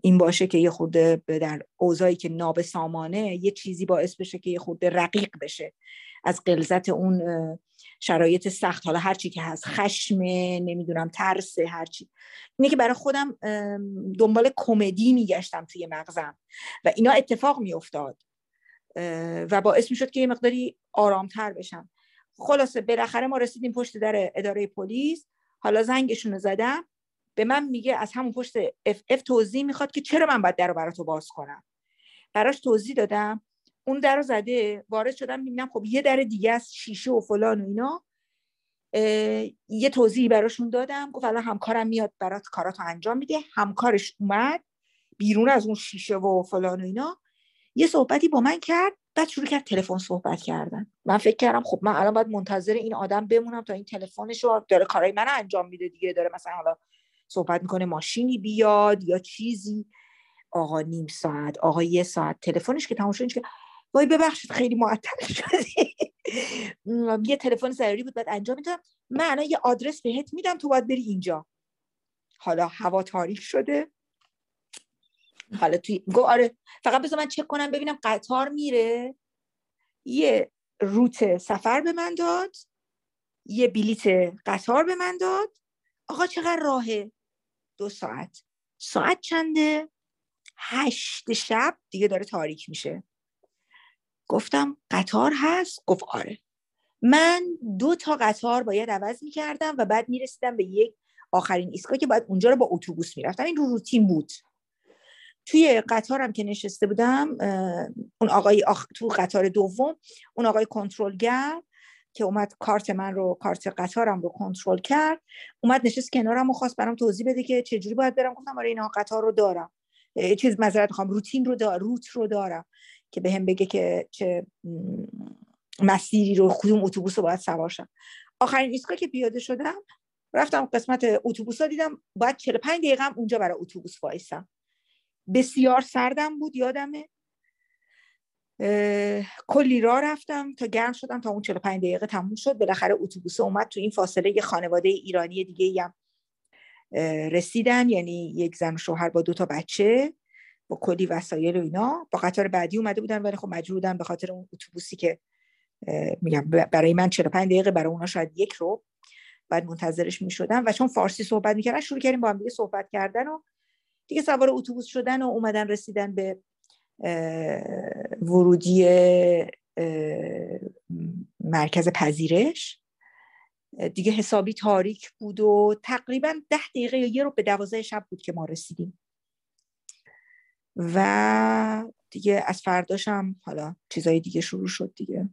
این باشه که یه خورده در اوضاعی که نابسامانه یه چیزی باعث بشه که یه خورده رقیق بشه از قلزت اون شرایط سخت. حالا هرچی که هست خشم نمی‌دونم ترس هرچی اینه که برای خودم دنبال کمدی میگشتم توی مغزم و اینا اتفاق میافتاد و باعث می‌شد که یه مقداری آرامتر بشم. خلاصه بالاخره ما رسیدیم پشت در اداره پلیس. حالا زنگشون زدم. به من میگه از همون پشت اف, اف توضیح می‌خواد که چرا من باید در تو باز کنم. براش توضیح دادم. اون در رو زده وارد شدم می‌بینم خب یه در دیگه از شیشه و فلان و اینا. یه توضیحی براشون دادم. گفت الان همکارم میاد برات کاراتو انجام میده. همکارش اومد بیرون از اون شیشه و فلان و اینا. یه صحبتی با من کرد. بعد شروع کرد تلفن صحبت کردن. من فکر کردم خب من الان باید منتظر این آدم بمونم تا این تلفنش رو داره کارای من انجام میده دیگه داره مثلا حالا صحبت می‌کنه ماشینی بیاد یا چیزی. آقا نیم ساعت آقا یه ساعت. تلفنش که تماشا که وای ببخشید خیلی معطل شدی. یه تلفن ضروری بود بعد انجام میدم. من یه آدرس بهت میدم تو باید بری اینجا. حالا هوا تاریک شده. حالا توی گو آره فقط بذار من چک کنم ببینم قطار میره. یه روت سفر به من داد. یه بلیت قطار به من داد. آقا چقدر راهه؟ دو ساعت. ساعت چنده؟ هشت شب دیگه داره تاریک میشه. گفتم قطار هست؟ گفت آره. من دو تا قطار باید عوض می‌کردم و بعد می‌رسیدم به یک آخرین ایستگاه که باید اونجا رو با اتوبوس می‌رفتم. این رو روتین بود. توی قطارم که نشسته بودم اون آقای آخ... تو قطار دوم اون آقای کنترلگر که اومد کارت من رو کارت قطارم رو کنترل کرد اومد نشست کنارم و خواست برام توضیح بده که چجوری باید برم. گفتم آره اینا قطار رو دارم. چیز مذارت می‌خوام روتین رو دارم روت رو دارم که به هم بگه که چه مسیری رو کدوم اتوبوس رو باید سوار شم. آخرین ایستگاه که پیاده شدم رفتم قسمت اتوبوس ها دیدم باید 45 دقیقه هم اونجا برای اتوبوس وایسم. بسیار سردم بود یادمه. کلی راه رفتم تا گرم شدم تا اون 45 دقیقه تموم شد. بالاخره اتوبوس اومد تو این فاصله یه خانواده ایرانی دیگه هم رسیدن. یعنی یک زن و شوهر با دو تا بچه با کلی وسایل و اینا. با قطار بعدی اومده بودن ولی خب مجبور بودن به خاطر اون اتوبوسی که میگم برای من 45 دقیقه برای اونا شاید یک رو بعد منتظرش می‌شدم. و چون فارسی صحبت می‌کردن شروع کردیم با هم دیگه صحبت کردن و دیگه سوار اتوبوس شدن و اومدن رسیدن به ورودی مرکز پذیرش. دیگه حسابی تاریک بود و تقریبا ده دقیقه یا یه رو به دوازده شب بود که ما رسیدیم. و دیگه از فرداشم حالا چیزای دیگه شروع شد دیگه.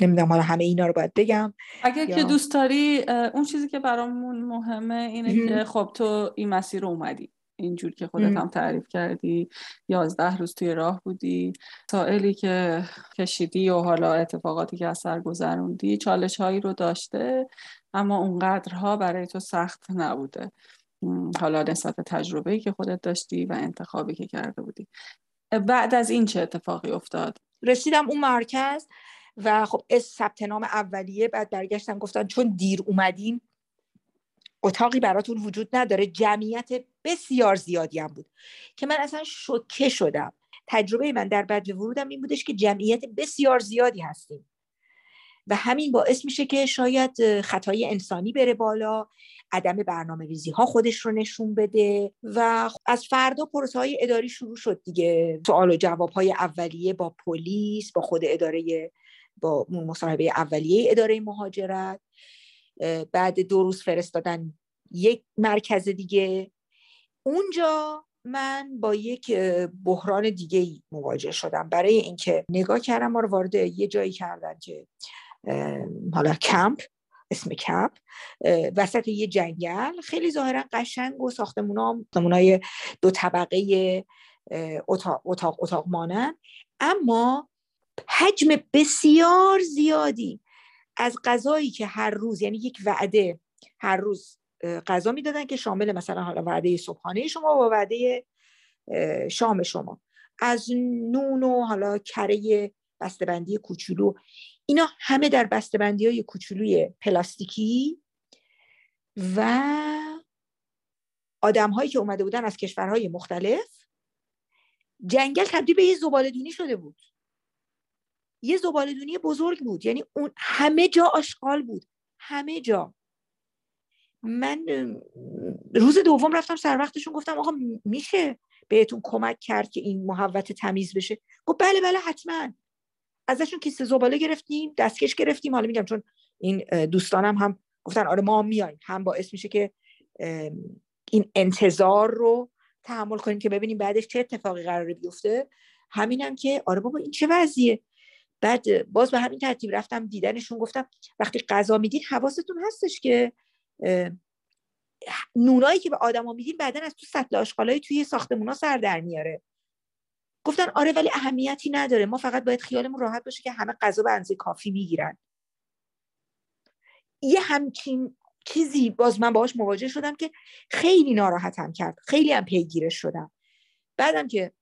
نمی‌دونم حالا همه اینا رو باید بگم. اگه که دوست داری اون چیزی که برامون مهمه اینه که خب تو این مسیر رو اومدی. اینجور که خودت هم تعریف کردی یازده روز توی راه بودی سائلی که کشیدی و حالا اتفاقاتی که از سر گذروندی چالش هایی رو داشته اما اونقدرها برای تو سخت نبوده. حالا نسبت تجربه که خودت داشتی و انتخابی که کرده بودی. بعد از این چه اتفاقی افتاد؟ رسیدم اون مرکز و خب ثبت نام اولیه بعد برگشتم گفتن چون دیر اومدین اتاقی براتون وجود نداره جمعیت بسیار زیادی هم بود که من اصلا شوکه شدم. تجربه من در بعد ورودم این بودش که جمعیت بسیار زیادی هستیم و همین باعث میشه که شاید خطای انسانی بره بالا عدم برنامه ریزی ها خودش رو نشون بده و از فردا پروسه های اداری شروع شد دیگه. سوال و جواب های اولیه با پلیس با خود اداره با مصاحبه اولیه اداره مهاجرت. بعد دو روز فرستادن یک مرکز دیگه. اونجا من با یک بحران دیگه مواجه شدم. برای اینکه نگاه کردم ما رو وارد یه جایی کردن که حالا کمپ اسم کمپ وسط یه جنگل. خیلی ظاهرا قشنگ و ساختمون های دو طبقه اتاق, اتاق, اتاق مانن اما حجم بسیار زیادی از غذایی که هر روز یعنی یک وعده هر روز غذا می‌دادن که شامل مثلا حالا وعده صبحانه شما و وعده شام شما. از نون و حالا کره بسته‌بندی کوچولو اینا همه در بسته‌بندی های کوچولوی پلاستیکی و آدم هایی که اومده بودن از کشورهای مختلف. جنگل تبدیل به یه زبالدونی شده بود. یه زبالدونی بزرگ بود. یعنی اون همه جا آشغال بود. همه جا. من روز دوم رفتم سر وقتشون گفتم آقا میشه بهتون کمک کرد که این محوت تمیز بشه؟ گفت بله بله حتما. ازشون کیسه زباله گرفتیم دستکش گرفتیم. حالا میگم چون این دوستانم هم گفتن آره ما میایم. هم باعث میشه که این انتظار رو تحمل کنیم که ببینیم بعدش چه اتفاقی قراره بیفته. همینم که آره بابا این چه وضعیه؟ بعد باز به همین ترتیب رفتم دیدنشون گفتم وقتی غذا میدین حواستون هستش که نونایی که به آدما میدین بعدا از تو سطل آشغالای توی ساختمونا سر در میاره. گفتن آره ولی اهمیتی نداره. ما فقط باید خیالمون راحت باشه که همه غذا به اندازه کافی می‌گیرن. یه همچین چیزی باز من باهاش مواجه شدم که خیلی ناراحتم کرد. خیلی هم پیگیرش شدم. بعدم که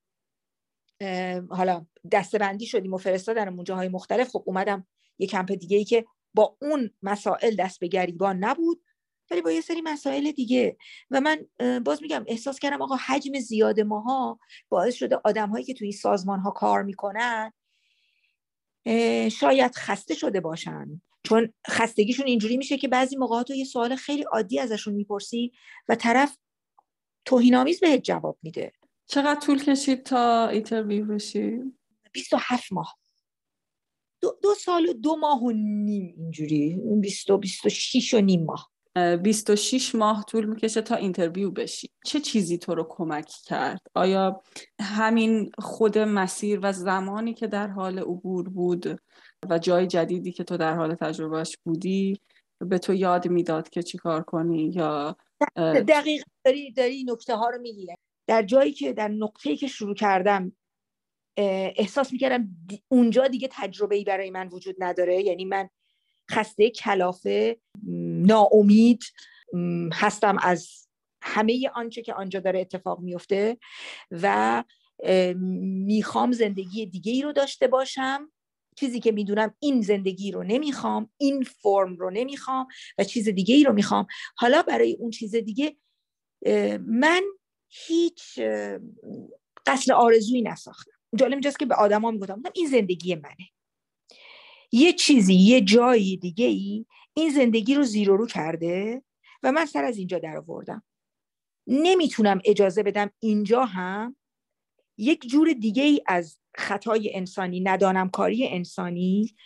حالا دستبندی شدیم و فرستادن اونجا های مختلف خب اومدم یه کمپ دیگه ای که با اون مسائل دست به گریبان نبود ولی با یه سری مسائل دیگه. و من باز میگم احساس کردم آقا حجم زیاد ماها باعث شده آدم هایی که توی سازمان ها کار می‌کنن شاید خسته شده باشن. چون خستگیشون اینجوری میشه که بعضی موقعات یه سوال خیلی عادی ازشون می‌پرسی و طرف توهینآمیز بهت جواب میده. چقدر طول کشید تا interview بشی؟ 27 ماه. دو, دو سال و دو ماه و نیم اینجوری. 20 و 26 و نیم ماه. 26 ماه طول می‌کشه تا interview بشی. چه چیزی تو رو کمک کرد؟ آیا همین خود مسیر و زمانی که در حال عبور بود و جای جدیدی که تو در حال تجربهش بودی به تو یاد می‌داد که چی کار کنی یا دقیقا داری, داری نکته ها رو میگی. در جایی که در نقطه‌ای که شروع کردم احساس می‌کردم اونجا دیگه تجربه ای برای من وجود نداره. یعنی من خسته کلافه ناامید هستم از همه آنچه که آنجا داره اتفاق میفته و می‌خوام زندگی دیگه ای رو داشته باشم. چیزی که می‌دونم این زندگی رو نمی‌خوام این فرم رو نمی‌خوام و چیز دیگه ای رو می‌خوام. حالا برای اون چیز دیگه من هیچ قصد آرزویی نساختم. جالب اینجاست که به آدما می‌گفتم این زندگی منه. یه چیزی یه جایی دیگه ای این زندگی رو زیر رو کرده و من سر از اینجا در آوردم نمی‌تونم اجازه بدم اینجا هم یک جور دیگه ای از خطای انسانی ندانم کاری انسانی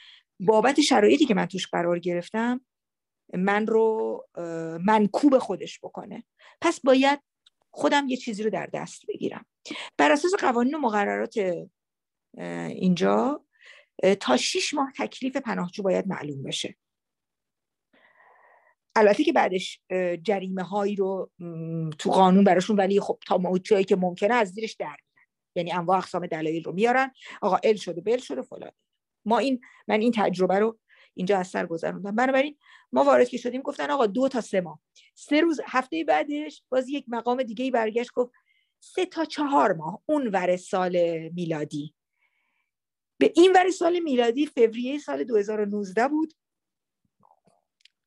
بابت شرایطی که من توش قرار گرفتم من رو منکوب خودش بکنه. پس باید خودم یه چیزی رو در دست بگیرم. بر اساس قوانین و مقررات اینجا تا شیش ماه تکلیف پناهجو باید معلوم بشه. البته که بعدش جریمه هایی رو تو قانون براشون ولی خب تا جایی که ممکنه از زیرش در یعنی انواع اقسام دلایل رو میارن. آقا ال شده بل شده فلان. ما این من این تجربه رو اینجا از سر گذروندم. بنابراین ما وارد که شدیم گفتن آقا دو تا سه ماه. سه روز هفته بعدش باز یک مقام دیگه برگشت گفت سه تا چهار ماه اون ور سال میلادی. به این ور سال میلادی فوریه سال 2019 بود.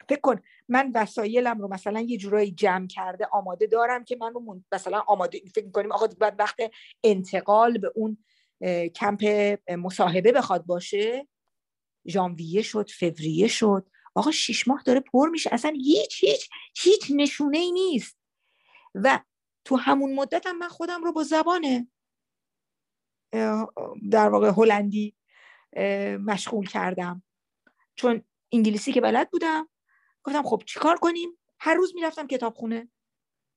فکر کن من وسایلم رو مثلا یه جورایی جمع کرده آماده دارم که من رو مثلا آماده فکر می‌کنیم آقا بعد وقت انتقال به اون کمپ مصاحبه بخواد باشه. ژانویه شد فوریه شد. آقا شیش ماه داره پر میشه. اصلا هیچ هیچ هیچ نشونه ای نیست. و تو همون مدت هم من خودم رو با زبان در واقع هلندی مشغول کردم. چون انگلیسی که بلد بودم. گفتم خب چیکار کنیم؟ هر روز می‌رفتم کتابخونه.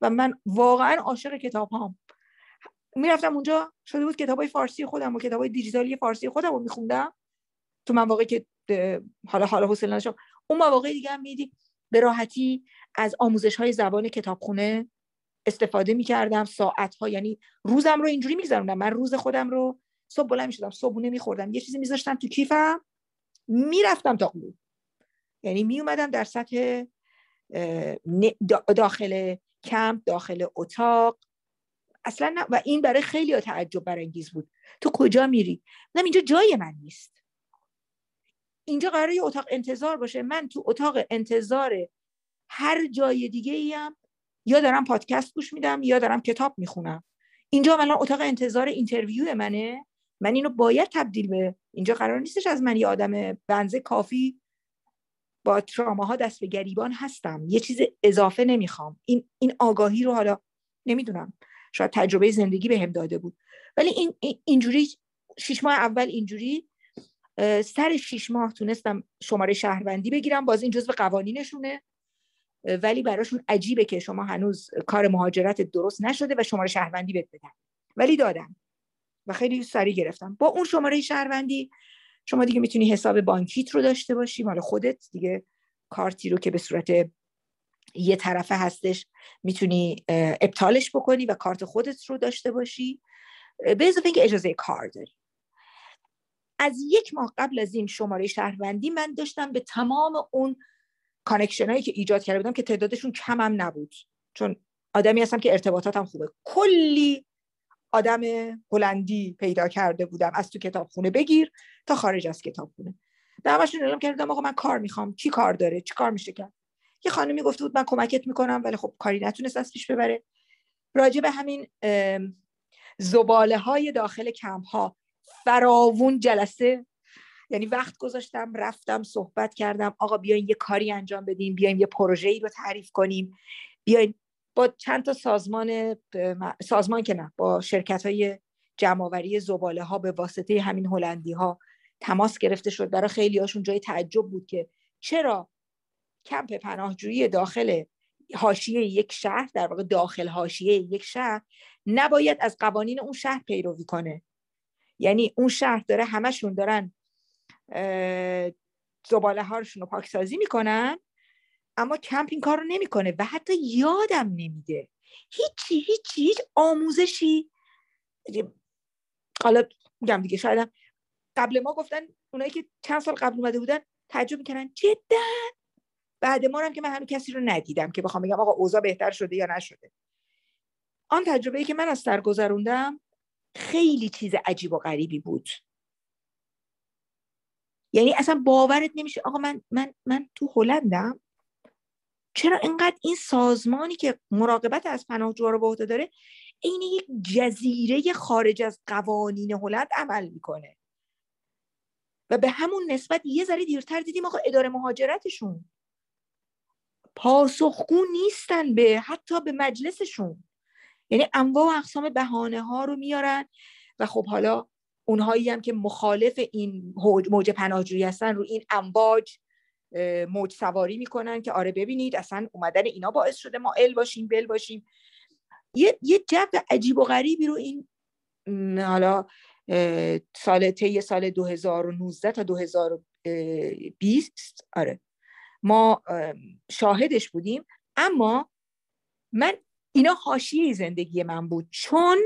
و من واقعا عاشق کتاب هام می‌رفتم اونجا شده بود کتاب های فارسی خودم و کتاب های دیجیتالی فارسی خودم رو میخوندم. تو مواقعی که حالا حالا حوصله نداشتم. اون مواقع دیگه هم میدی به راحتی از آموزش های زبان کتابخونه استفاده می‌کردم. ساعت ها یعنی روزم رو اینجوری میگذروندم. من روز خودم رو صبح بلند می‌شدم صبحونه میخوردم. یه چیزی میذاشتم تو کیفم می‌رفتم تا غروب. یعنی میومدم در سطح داخل کمپ داخل اتاق. اصلا و این برای خیلی تعجب برانگیز بود. تو کجا میری؟ نه اینجا جای من نیست. اینجا قراره یه اتاق انتظار باشه. من تو اتاق انتظار هر جای دیگه ایم یا دارم پادکست گوش میدم یا دارم کتاب می‌خونم. اینجا الان اتاق انتظار interview منه. من اینو باید تبدیل به اینجا قرار نیستش از من یه آدم بنزه کافی با تروماها دست به گریبان هستم. یه چیز اضافه نمی‌خوام. این این آگاهی رو حالا نمی‌دونم. شاید تجربه زندگی بهم داده بود. ولی این اینجوری شش ماه اول اینجوری سر شیش ماه تونستم شماره شهروندی بگیرم. باز این جزو قوانینشونه. ولی براشون عجیبه که شما هنوز کار مهاجرت درست نشده و شماره شهروندی بهت بدن. ولی دادم و خیلی سریع گرفتم. با اون شماره شهروندی شما دیگه می‌تونی حساب بانکیت رو داشته باشی. مال خودت دیگه کارتی رو که به صورت یه طرفه هستش می‌تونی ابطالش بکنی و کارت خودت رو داشته باشی. به اضافه اینکه اجازه کار داری. از یک ماه قبل از این شماره شهروندی من داشتم به تمام اون connection هایی که ایجاد کرده بودم که تعدادشون کم هم نبود. چون آدمی هستم که ارتباطاتم خوبه. کلی آدم هلندی پیدا کرده بودم. از تو کتابخونه بگیر تا خارج از کتابخونه به همشون اعلام کردم آقا من کار می‌خوام. چی کار داره؟ چی کار میشه کرد؟ یه خانمی گفته بود من کمکت می‌کنم ولی خب کاری نتونست از پیش ببره. راجع به همین زباله های داخل کمپ ها فراوون جلسه. یعنی وقت گذاشتم رفتم صحبت کردم. آقا بیاین یه کاری انجام بدیم بیاین یه پروژه‌ای رو تعریف کنیم. بیاین با چند تا سازمان سازمان که نه با شرکت های جمعآوری زباله ها به واسطه همین هلندی ها تماس گرفته شد. برای خیلی هاشون جای تعجب بود که چرا کمپ پناهجویی داخل حاشیه یک شهر در واقع داخل حاشیه یک شهر نباید از قوانین اون شهر پیروی کنه؟ یعنی اون شهر داره همشون دارن زباله هاشون رو پاکسازی می‌کنن اما کمپ این کار رو نمی‌کنه و حتی یادم نمیده. هیچی هیچی هیچ آموزشی. حالا میگم دیگه شاید قبل ما گفتن اونایی که چند سال قبل اومده بودن تعجب می‌کنن جدا! بعد ما هم که من هنوز کسی رو ندیدم که بخوام بگم آقا اوضاع بهتر شده یا نشده. آن تجربه ای که من از سر گذروندم خیلی چیز عجیب و غریبی بود. یعنی اصلا باورت نمیشه. آقا من من من تو هلندم. چرا اینقدر این سازمانی که مراقبت از پناهجوها رو به عهده داره عین یک جزیره خارج از قوانین هلند عمل می‌کنه؟ و به همون نسبت یه ذره دیرتر دیدیم آقا اداره یعنی انواع و اقسام بهانه ها رو میارن و خب حالا اونهایی هم که مخالف این موج پناهجویی هستن رو این امواج موج سواری می‌کنن که آره ببینید اصلا اومدن اینا باعث شده ما ال باشیم بل باشیم. یه, یه جو عجیب و غریبی رو این حالا سال طی سال 2019 تا 2020 آره ما شاهدش بودیم. اما من اینا حاشیه زندگی من بود. چون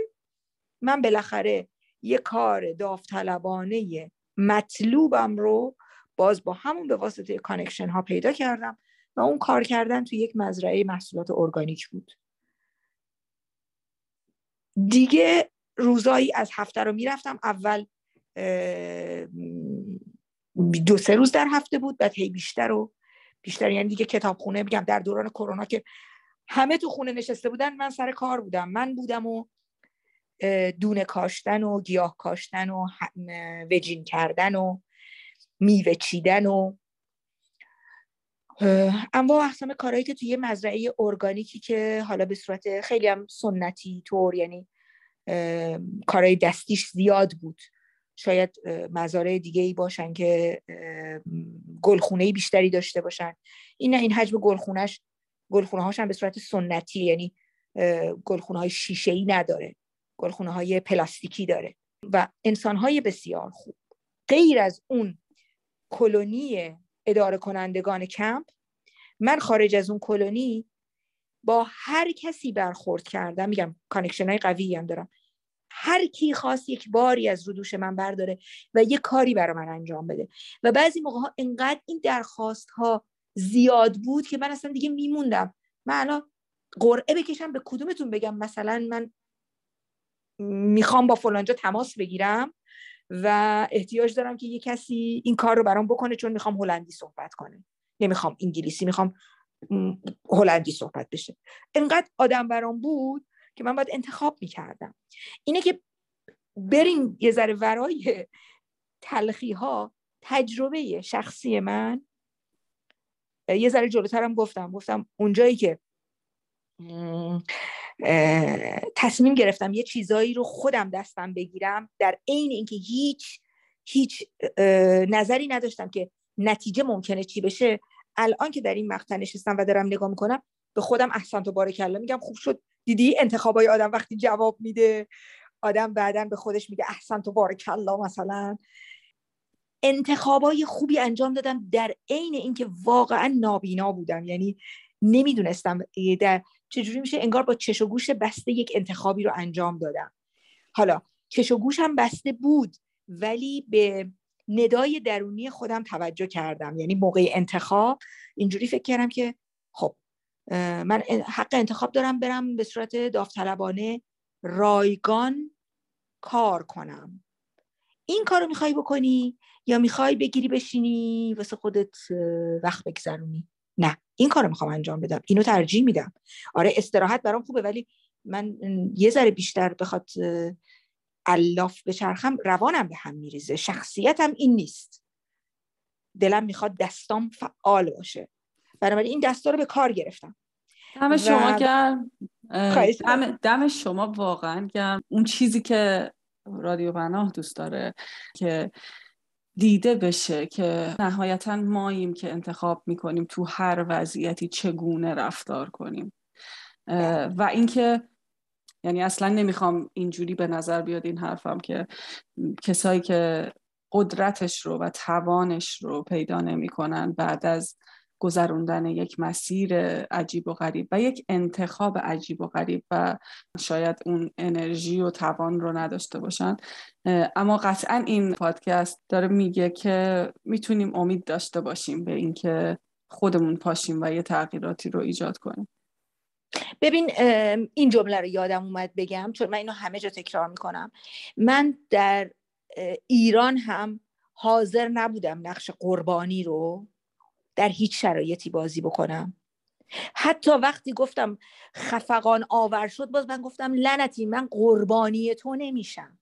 من بالاخره یه کار داوطلبانه مطلوبم رو باز با همون به واسطه connection ها پیدا کردم و اون کار کردن تو یک مزرعه محصولات ارگانیک بود. دیگه روزایی از هفته رو می‌رفتم. اول دو سه روز در هفته بود بعد هی بیشتر و بیشتر. یعنی دیگه کتابخونه میگم. در دوران کرونا که همه تو خونه نشسته بودن من سر کار بودم. من بودم و دونه کاشتن و گیاه کاشتن و وجین کردن و میوه چیدن و اما اقسام کارهایی که توی مزرعه ارگانیکی که حالا به صورت خیلی هم سنتی طور یعنی کارهای دستیش زیاد بود. شاید مزارع دیگه ای باشن که گلخونه بیشتری داشته باشن. این نه این حجم گلخونهش گلخونه هاش هم به صورت سنتی یعنی گلخونه های شیشه ای نداره گلخونه های پلاستیکی داره و انسان های بسیار خوب. غیر از اون کلونی اداره کنندگان کمپ من خارج از اون کلونی با هر کسی برخورد کردم میگم connection های قوی هم دارم. هر کی خواست یک باری از رو من برداره و یه کاری برای من انجام بده. و بعضی موقع ها انقدر این درخواست ها زیاد بود که من اصلا دیگه میموندم. من الان قرعه بکشم به کدومتون بگم؟ مثلا من می‌خوام با فلانجا تماس بگیرم و احتیاج دارم که یه کسی این کار رو برام بکنه چون می‌خوام هلندی صحبت کنه نمی‌خوام انگلیسی می‌خوام هلندی صحبت بشه. انقدر آدم برام بود که من باید انتخاب می‌کردم. اینه که بریم یه ذره ورای تلخی ها تجربه شخصی من یه ذره جلوترم گفتم. گفتم اونجایی که تصمیم گرفتم یه چیزایی رو خودم دستم بگیرم در عین اینکه هیچ هیچ نظری نداشتم که نتیجه ممکنه چی بشه الان که در این مقطع نشستم و دارم نگاه می‌کنم به خودم احسان تو بارکلا میگم خوب شد. دیدی انتخابای آدم وقتی جواب میده آدم بعدا به خودش میگه احسن تو بارکلا مثلا. انتخابای خوبی انجام دادم در عین اینکه واقعا نابینا بودم. یعنی نمی‌دونستم در چجوری میشه انگار با چش و گوش بسته یک انتخابی رو انجام دادم. حالا چش و گوشم بسته بود ولی به ندای درونی خودم توجه کردم. یعنی موقع انتخاب اینجوری فکر کردم که خب من حق انتخاب دارم برم به صورت داوطلبانه رایگان کار کنم. این کار رو می‌خوای بکنی یا می‌خوای بگیری بشینی واسه خودت وقت بگذرونی؟ نه این کار رو می‌خوام انجام بدم. اینو ترجیح میدم. آره استراحت برام خوبه ولی من یه ذره بیشتر بخواد الاف بچرخم روانم به هم میریزه. شخصیتم این نیست. دلم می‌خواد دستام فعال باشه. بنابراین این دستا رو به کار گرفتم. دم شما گرم. دم, دم شما واقعا گرم. اون چیزی که رادیو پناه دوست داره که دیده بشه که نهایتا ماییم که انتخاب می‌کنیم تو هر وضعیتی چگونه رفتار کنیم. و اینکه یعنی اصلا نمی‌خوام اینجوری به نظر بیاد این حرفم که کسایی که قدرتش رو و توانش رو پیدا نمی‌کنن بعد از گذروندن یک مسیر عجیب و غریب و یک انتخاب عجیب و غریب و شاید اون انرژی و توان رو نداشته باشن. اما قطعا این پادکست داره میگه که می‌تونیم امید داشته باشیم به اینکه خودمون پاشیم و یه تغییراتی رو ایجاد کنیم. ببین این جمله رو یادم اومد بگم چون من اینو همه جا تکرار می‌کنم. من در ایران هم حاضر نبودم نقش قربانی رو در هیچ شرایطی بازی بکنم. حتی وقتی گفتم خفقان آور شد باز من گفتم لنتی من قربانی تو نمیشم.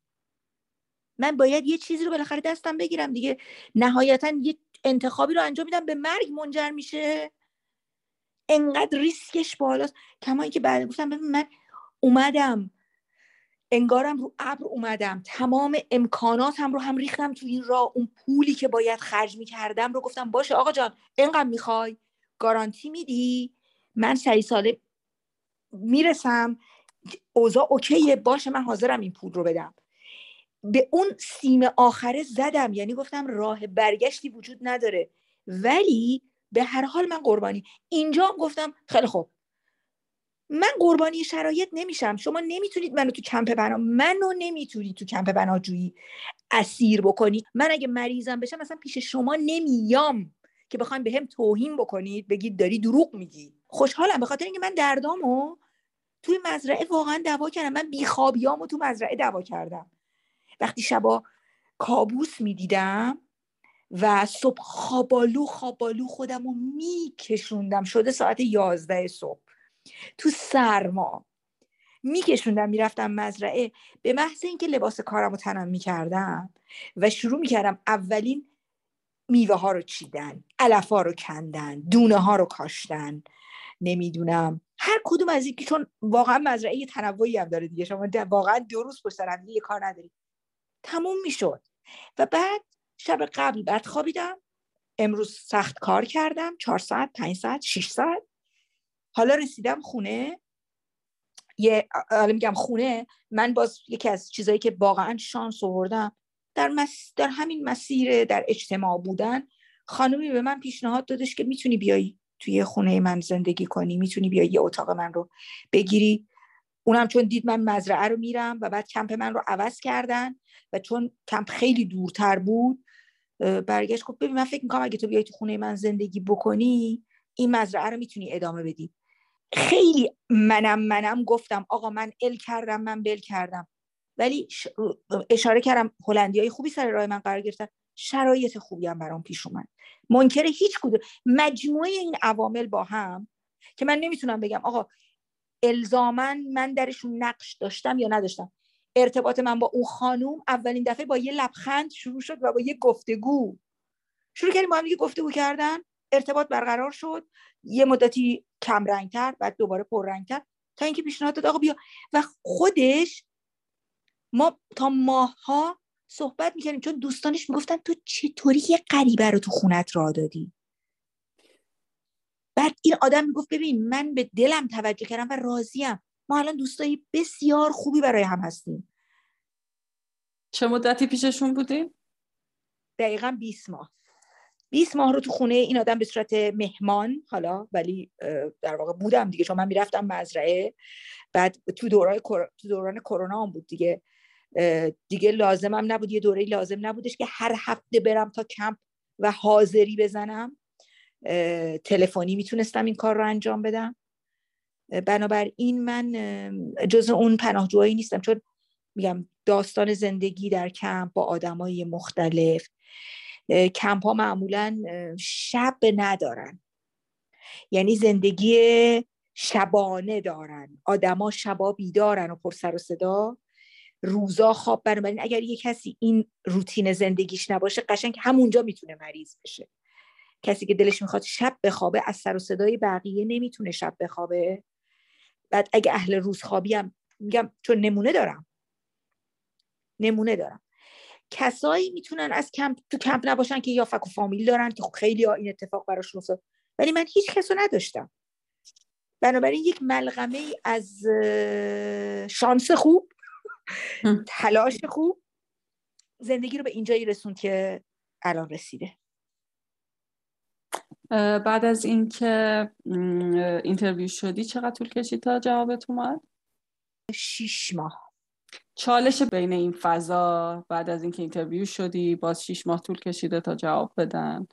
من باید یه چیزی رو بالاخره دستم بگیرم دیگه. نهایتا یه انتخابی رو انجام میدم به مرگ منجر میشه. انقدر ریسکش بالاست. کما اینکه بعد گفتم ببین من اومدم انگارم رو ابر اومدم. تمام امکاناتم رو هم ریختم تو این راه. اون پولی که باید خرج می‌کردم رو گفتم باشه آقا جان اینقدر می‌خوای؟ گارانتی میدی؟ من سری ساله می‌رسم. اوضاع اوکیه باشه من حاضرم این پول رو بدم. به اون سیم آخره زدم. یعنی گفتم راه برگشتی وجود نداره. ولی به هر حال من قربانی. اینجا گفتم خیلی خوب. من قربانی شرایط نمیشم. شما نمی‌تونید منو تو کمپ بنا منو نمی‌تونید تو کمپ بناجویی اسیر بکنید من اگه مریضم بشم مثلا پیش شما نمیام که بخوایم به هم توهین بکنید بگید داری دروغ میگی. خوشحالم. به خاطر اینکه من دردامو توی مزرعه واقعا دوا کردم. من بیخوابیامو تو مزرعه دوا کردم. وقتی شبا کابوس می‌دیدم و صبح خوابالو خوابالو خودم رو میکشوندم. شده ساعت یازده صبح. تو سرما. میکشوندم می‌رفتم مزرعه. به محض اینکه لباس کارم رو تنم می‌کردم و شروع می‌کردم اولین میوه ها رو چیدن. علف ها رو کندن دونه ها رو کاشتن. نمی‌دونم. هر کدوم از اینکه چون واقعا مزرعه یه تنوعی هم داره دیگه. شما واقعا دو روز پشت یه کار نداری تموم می‌شد. و بعد شب قبل بعد خوابیدم. امروز سخت کار کردم. چهار ساعت پنج ساعت شیش ساعت. حالا رسیدم خونه. یه حالا میگم خونه. من باز یکی از چیزایی که واقعا شانس آوردم در, مس... در همین مسیر در اجتماع بودن خانومی به من پیشنهاد دادش که می‌تونی بیای توی خونه من زندگی کنی می‌تونی بیای یه اتاق من رو بگیری. اونم چون دید من مزرعه رو میرم و بعد کمپ من رو عوض کردن و چون کمپ خیلی دورتر بود برگشت گفت ببین من فکر می‌کنم اگه تو بیای تو خونه من زندگی بکنی این مزرعه رو می‌تونی ادامه بدی. خیلی منم منم گفتم آقا من ال کردم من بل کردم. ولی اشاره کردم هلندی های خوبی سر راه من قرار گرفتن. شرایط خوبی هم برام پیش اومد. منکر هیچ کدوم مجموعه این عوامل با هم که من نمی‌تونم بگم آقا الزامن من درشون نقش داشتم یا نداشتم. ارتباط من با اون خانوم اولین دفعه با یه لبخند شروع شد و با یه گفتگو. شروع کردیم با هم دیگه گفتگو کردن. ارتباط برقرار شد یه مدتی کم رنگتر بعد دوباره پر رنگتر تا اینکه پیشنهاد داد آقا بیا. و خودش ما تا ماها صحبت می‌کردیم چون دوستانش می‌گفتن تو چطوری یه غریبه رو تو خونت را دادی؟ بعد این آدم می‌گفت ببین من به دلم توجه کردم و راضیم. ما الان دوستایی بسیار خوبی برای هم هستیم. چه مدتی پیششون بودیم؟ دقیقا 20 ماه. 20 ماه رو تو خونه این آدم به صورت مهمان حالا ولی در واقع بودم دیگه چون من می‌رفتم مزرعه. بعد تو دوران تو دوران کرونا هم بود دیگه. دیگه لازمم نبود یه دوره لازم نبودش که هر هفته برم تا کمپ و حاضری بزنم. تلفنی می‌تونستم این کار رو انجام بدم. بنابراین من جز اون پناهجوهایی نیستم. چون میگم داستان زندگی در کمپ با آدمای مختلف. کمپ ها معمولا شب ندارن. یعنی زندگی شبانه دارن. آدما شبا بیدارن و پر سر و صدا. روزا خواب. بنابراین اگر یه کسی این روتین زندگیش نباشه قشنگ همونجا می‌تونه مریض بشه. کسی که دلش می‌خواد شب بخوابه از سر و صدای بقیه نمی‌تونه شب بخوابه. بعد اگه اهل روزخوابی هم میگم چون نمونه دارم. نمونه دارم. کسایی می‌تونن از کمپ تو کمپ نباشن که یا فک و فامیل دارن که خب خیلی ها این اتفاق براشون افتاد. ولی من هیچ کسو نداشتم. بنابراین یک ملغمه ای از شانس خوب تلاش خوب زندگی رو به اینجایی رسوند که الان رسیده. بعد از اینکه interview شدی چقدر طول کشید تا جوابت اومد؟ شیش ماه. چالش بین این فضا بعد از اینکه interview شدی باز شیش ماه طول کشیده تا جواب بدن.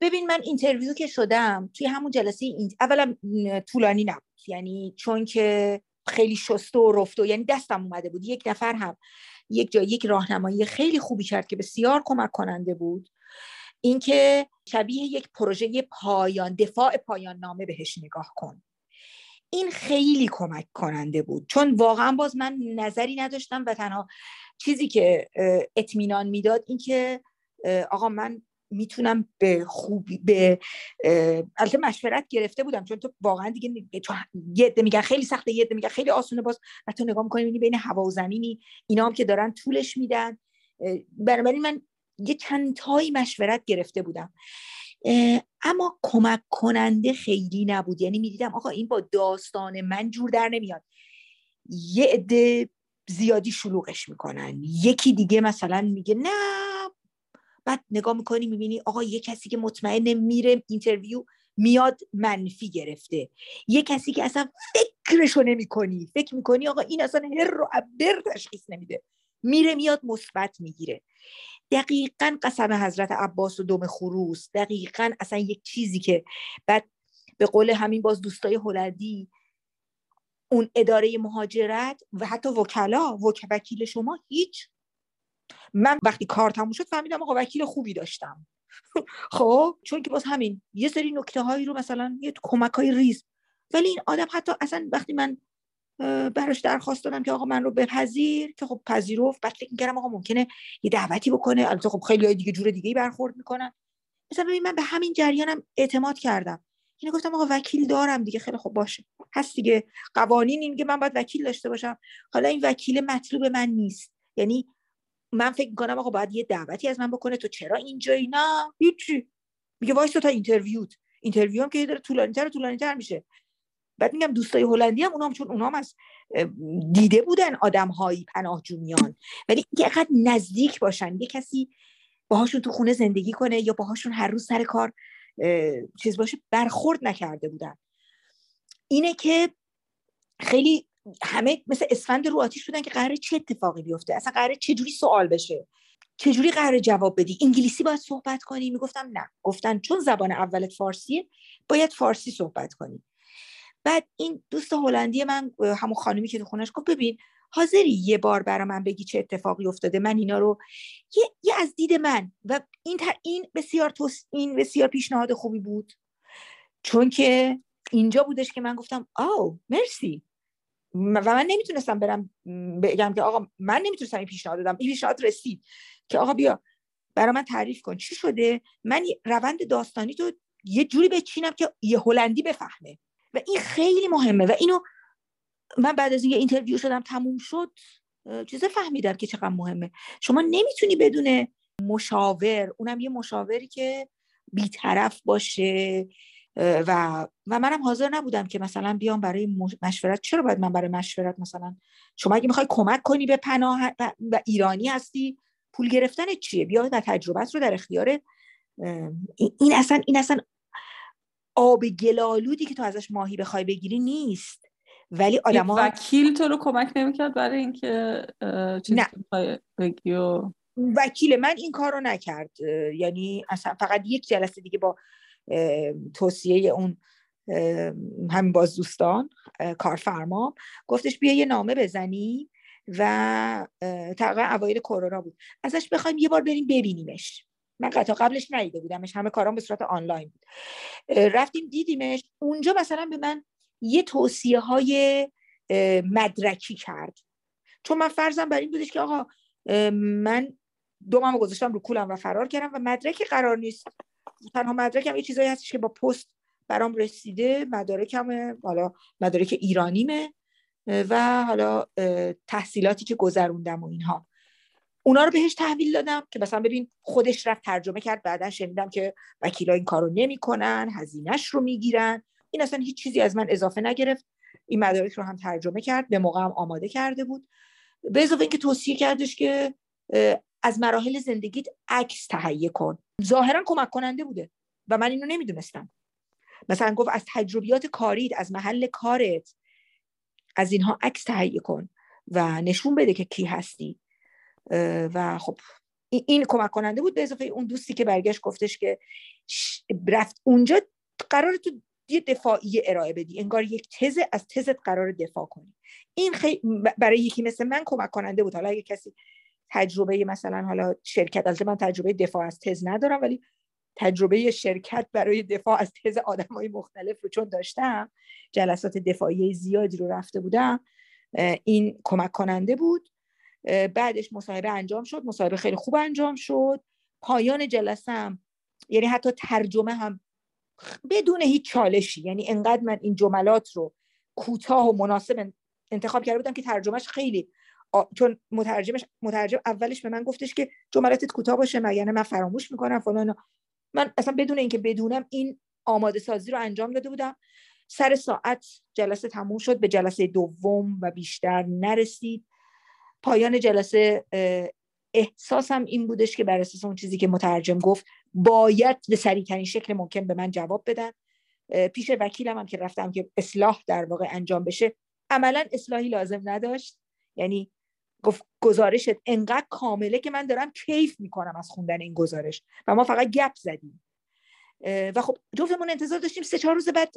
ببین من interview که شدم توی همون جلسه این... اولا طولانی نبود. یعنی چون که خیلی شسته و رفته یعنی دستم اومده بود. یک نفر هم یک جا یک راهنمایی خیلی خوبی کرد که بسیار کمک کننده بود. اینکه شبیه یک پروژه پایان دفاع پایان نامه بهش نگاه کن. این خیلی کمک کننده بود. چون واقعا باز من نظری نداشتم و تنها چیزی که اطمینان می‌داد این که آقا من می‌تونم به خوبی به البته مشورت گرفته بودم. چون تو واقعا دیگه یه عده میگن خیلی سخته یه میگن خیلی آسونه باز. و تو نگاه می‌کنی بین هوا و زمینی اینا هم که دارن طولش میدن. بنابراین من یه چند تایی مشورت گرفته بودم. اما کمک کننده خیلی نبود. یعنی می‌دیدم آقا این با داستان من جور در نمیاد. یه عده زیادی شلوغش می‌کنن. یکی دیگه مثلا میگه نه. بعد نگاه می‌کنی می‌بینی آقا یه کسی که مطمئن میره اینترویو میاد منفی گرفته. یه کسی که اصلا فکرشو نمی‌کنی. فکر می‌کنی آقا این اصلا هر رو بر تشخیص نمیده. میره میاد مثبت می‌گیره. دقیقا قسم حضرت عباس و دم خروس دقیقا اصلا یک چیزی که بعد به قول همین باز دوستای هلندی اون اداره مهاجرت و حتی وکلا وکیل شما هیچ. من وقتی کار تموم شد فهمیدم آقا وکیل خوبی داشتم. خب چون که باز همین یه سری نکته هایی رو مثلا یه کمک های ریز. ولی این آدم حتی اصلا وقتی من براش درخواست دادم که آقا من رو بپذیر. که خب پذیرفت. بعد فکر می‌کردم آقا ممکنه یه دعوتی بکنه. البته خب خیلی های دیگه جور دیگه برخورد می‌کنن. مثلا ببین من به همین جریانم اعتماد کردم. اینو گفتم آقا وکیل دارم دیگه. خیلی خوب باشه. هست دیگه. قوانین این که من باید وکیل داشته باشم. حالا این وکیل مطلوب من نیست. یعنی من فکر می‌کنم آقا باید یه دعوتی از من بکنه. تو چرا اینجایی نه هیچی. میگه وایس تا interview ت. interview هم که داره طولانی تر و طولانی تر میشه. بعد میگم دوستای هلندی هم اونام چون اونام از دیده بودن آدم هایی پناهجویان ولی اینکه نزدیک باشن یه کسی باهاشون تو خونه زندگی کنه یا باهاشون هر روز سر کار چیز باشه برخورد نکرده بودن. اینه که خیلی همه مثل اسفند رو آتیش بودن که قرار چه اتفاقی بیفته اصلا قرار چه جوری سوال بشه چجوری قرار جواب بدی. انگلیسی باید صحبت کنی؟ می‌گفتم نه. گفتن چون زبان اولت فارسیه باید فارسی صحبت کنی. بعد این دوست هلندی من همون خانمی که تو خونش گفت ببین حاضری یه بار برا من بگی چه اتفاقی افتاده؟ من اینا رو یه, یه از دید من. و این این بسیار توس این بسیار پیشنهاد خوبی بود. چون که اینجا بودش که من گفتم آو مرسی. و من نمی‌تونستم برم بگم که آقا من نمی‌تونستم این پیشنهاد دادم این پیشنهاد رسید که آقا بیا برا من تعریف کن. چی شده؟ من روند داستانی تو یه جوری بچینم که یه هلندی بفهمه. و این خیلی مهمه. و اینو من بعد از اینکه اینترویو شدم تموم شد چیزه فهمیدم که چقدر مهمه. شما نمی‌تونی بدون مشاور اونم یه مشاوری که بیطرف باشه و و منم حاضر نبودم که مثلا بیام برای مشورت. چرا باید من برای مشورت مثلا؟ شما اگه می‌خوای کمک کنی به پناه و ایرانی هستی پول گرفتن چیه؟ بیا و تجربت رو در اختیار این اصلا این اصلا آب گلالودی که تو ازش ماهی بخوای بگیری نیست. ولی آدما وکیل تو رو کمک نمی‌کرد برای اینکه نه. بگی و... وکیل من این کار رو نکرد یعنی اصلا فقط یک جلسه دیگه با توصیه اون همین باز دوستان کارفرما گفتش بیا یه نامه بزنی و تقریبا اوایل کرونا بود. ازش بخوایم یه بار بریم ببینیمش. من قطعا قبلش ندیده بودمش همه کارام به صورت آنلاین بود. رفتیم دیدیمش اونجا مثلا به من یه توصیه های مدرکی کرد. چون من فرضم بر این بودش که آقا من دومم گذاشتم رو کولم و فرار کردم و مدرکی قرار نیست. تنها مدرکم یه چیزایی هستش که با پست برام رسیده مدارکم حالا مدارک ایرانیمه و حالا تحصیلاتی که گذروندم و اینها. اونا رو بهش تحویل دادم که مثلا ببین خودش رفت ترجمه کرد بعدا شنیدم که وکیلا این کارو نمی‌کنن هزینهش رو می‌گیرن. این اصلا هیچ چیزی از من اضافه نگرفت. این مدارک رو هم ترجمه کرد به موقع هم آماده کرده بود. به اضافه اینکه توصیه کردش که از مراحل زندگیت عکس تهیه کن. ظاهرا کمک کننده بوده و من اینو نمی‌دونستم. مثلا گفت از تجربیات کارید از محل کارت از اینها عکس تهیه کن و نشون بده که کی هستی. و خب این کمک کننده بود به اضافه اون دوستی که برگشت گفتش که رفت اونجا قرار تو یه دفاعی ارائه بدی انگار یک تز از تزت قرار دفاع کنی. این خیلی برای یکی مثل من کمک کننده بود. حالا اگه کسی تجربه مثلا حالا شرکت از من تجربه دفاع از تز ندارم ولی تجربه شرکت برای دفاع از تز آدم های مختلف رو چون داشتم جلسات دفاعی زیادی رو رفته بودم این کمک کننده بود. بعدش مصاحبه انجام شد مصاحبه خیلی خوب انجام شد. پایان جلسم یعنی حتی ترجمه هم بدون هیچ چالشی یعنی انقدر من این جملات رو کوتاه و مناسب انتخاب کرده بودم که ترجمهش خیلی چون مترجمش مترجم اولش به من گفتش که جملاتت کوتاه باشه مگر من فراموش می‌کنم فلان من اصلا بدون اینکه بدونم این آماده سازی رو انجام داده بودم. سر ساعت جلسه تموم شد به جلسه دوم و بیشتر نرسید. پایان جلسه احساسم این بودش که بر اساس اون چیزی که مترجم گفت باید به سریعترین شکل ممکن به من جواب بدن. پیش وکیلم هم که رفتم که اصلاح در واقع انجام بشه عملا اصلاحی لازم نداشت. یعنی گفت گزارشت انقدر کامله که من دارم کیف می‌کنم از خوندن این گزارش و ما فقط گپ زدیم. و خب جفتمون انتظار داشتیم سه چهار روز بعد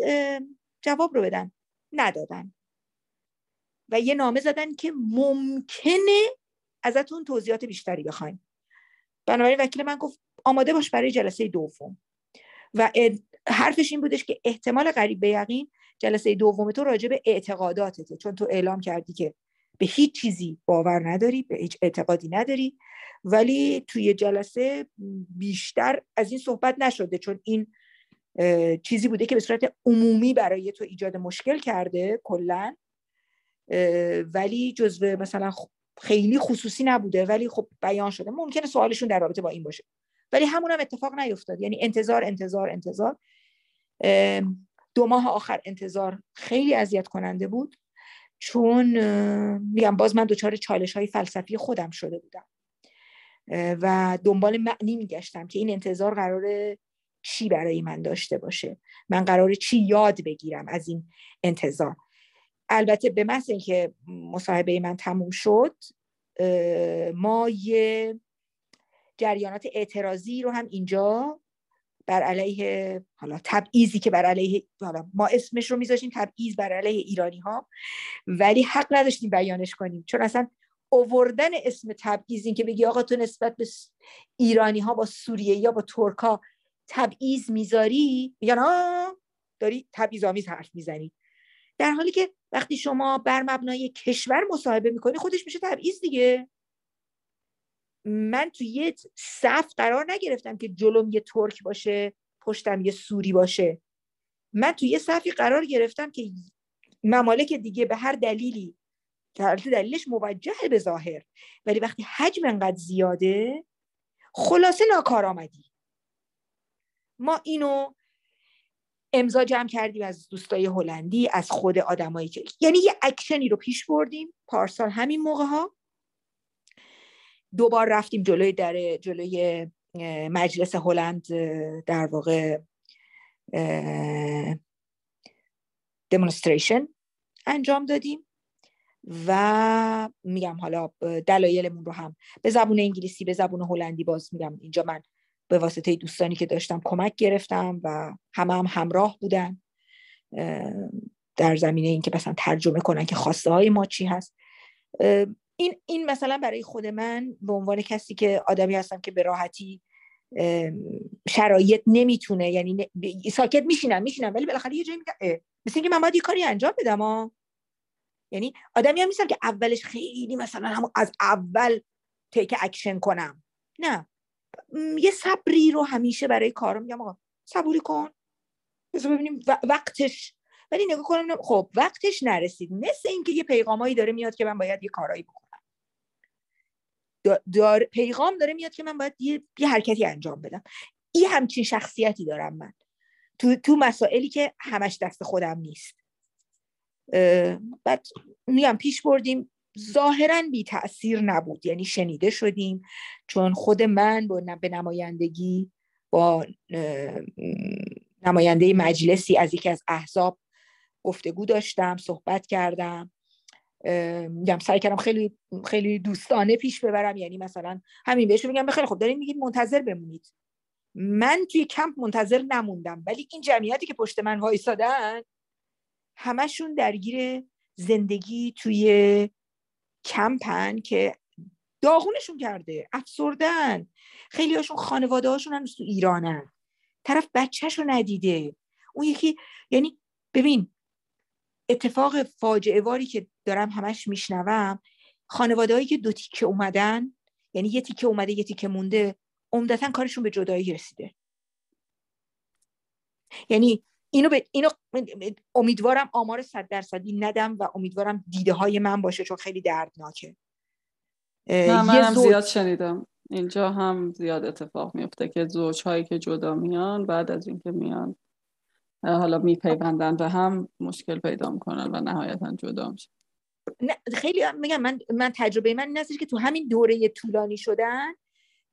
جواب رو بدن. ندادن. و یه نامه زدن که ممکنه ازتون توضیحات بیشتری بخوایم بنابراین وکیل من گفت آماده باش برای جلسه دوم. و حرفش این بودش که احتمال قریب به یقین جلسه دوم تو راجع به اعتقاداتته. چون تو اعلام کردی که به هیچ چیزی باور نداری به هیچ اعتقادی نداری. ولی توی جلسه بیشتر از این صحبت نشده. چون این چیزی بوده که به صورت عمومی برای تو ایجاد مشکل کرده کلا. ولی جزو مثلا خیلی خصوصی نبوده. ولی خب بیان شده. ممکنه سوالشون در رابطه با این باشه. ولی همون هم اتفاق نیفتاد. یعنی انتظار انتظار انتظار. دو ماه آخر انتظار خیلی اذیت کننده بود. چون میگم باز من دچار چالش های فلسفی خودم شده بودم. و دنبال معنی میگشتم که این انتظار قرار چی برای من داشته باشه. من قرار چی یاد بگیرم از این انتظار. البته به محض اینکه مصاحبه من تموم شد ما یه جریانات اعتراضی رو هم اینجا بر علیه حالا تبعیضی که بر علیه حالا ما اسمش رو میذاشیم تبعیض بر علیه ایرانی ها ولی حق نداشتیم بیانش کنیم. چون اصلا اووردن اسم تبعیض این که بگی آقا تو نسبت به ایرانی ها با سوریه یا با ترک ها تبعیض می‌ذاری میگن داری تبعیض آمیز حرف می‌زنی. در حالی که وقتی شما بر مبنای کشور مصاحبه می‌کنی خودش میشه تبعیض دیگه. من تو یه صف قرار نگرفتم که جلوم یه ترک باشه پشتم یه سوری باشه. من تو یه صفی قرار گرفتم که ممالک دیگه به هر دلیلی دلیلش موجه به ظاهر ولی وقتی حجم انقدر زیاده خلاصه ناکارآمدی ما اینو امضا جمع کردیم از دوستای هلندی از خود آدمایی که یعنی یه اکشنی رو پیش بردیم پارسال همین موقع ها. دوبار رفتیم جلوی در جلوی مجلس هلند در واقع دمونستریشن انجام دادیم و میگم حالا دلایلمون رو هم به زبون انگلیسی به زبون هلندی باز میگم اینجا من به واسطه دوستانی که داشتم کمک گرفتم و همه هم همراه بودن در زمینه اینکه مثلا ترجمه کنن که خواسته های ما چی هست. این این مثلا برای خود من به عنوان کسی که آدمی هستم که به راحتی شرایط نمی‌تونه یعنی ساکت میشینم میشینم ولی بالاخره یه جایی میگم مثل اینکه من باید یه کاری انجام بدم ها یعنی آدمی هم نیستم که اولش خیلی مثلا همون از اول take action کنم. نه. یه صبری رو همیشه برای کارم میگم آقا صبوری کن. بذار ببینیم وقتش. ولی نگاه کنم خب وقتش نرسید. مثل اینکه یه پیغامایی داره میاد که من باید یه کارایی بکنم. دار پیغام داره میاد که من باید یه, یه حرکتی انجام بدم. این همچین شخصیتی دارم من. تو, تو مسائلی که همش دست خودم نیست. بعد میگم پیش بردیم. ظاهرا بی تاثیر نبود. یعنی شنیده شدیم چون خود من با به نمایندگی با نماینده مجلسی از یکی از احزاب گفتگو داشتم صحبت کردم. میگم سعی کردم خیلی خیلی دوستانه پیش ببرم. یعنی مثلا همین بهشون میگم خیلی خب دارین میگید منتظر بمونید. من توی کمپ منتظر نموندم. ولی این جمعیتی که پشت من وایسادن همشون درگیر زندگی توی کمپن که داغونشون کرده افسردن. خیلی هاشون خانواده هاشون هنوز تو ایرانن. طرف بچهش رو ندیده. اون یکی یعنی ببین اتفاق فاجعه واری که دارم همش میشنوم خانواده هایی که دو تیکه اومدن یعنی یه تیکه اومده یه تیکه مونده عمدتا کارشون به جدایی رسیده. یعنی اینو, به اینو امیدوارم آمار صد درصدی ندم و امیدوارم دیده های من باشه چون خیلی دردناکه. نه منم زیاد شنیدم. اینجا هم زیاد اتفاق میفته که زوج هایی که جدا میان بعد از اینکه میان حالا میپیوندن و هم مشکل پیدا می‌کنن و نهایتا جدا میشن. نه خیلی میگم من من تجربه من این که تو همین دوره طولانی شدن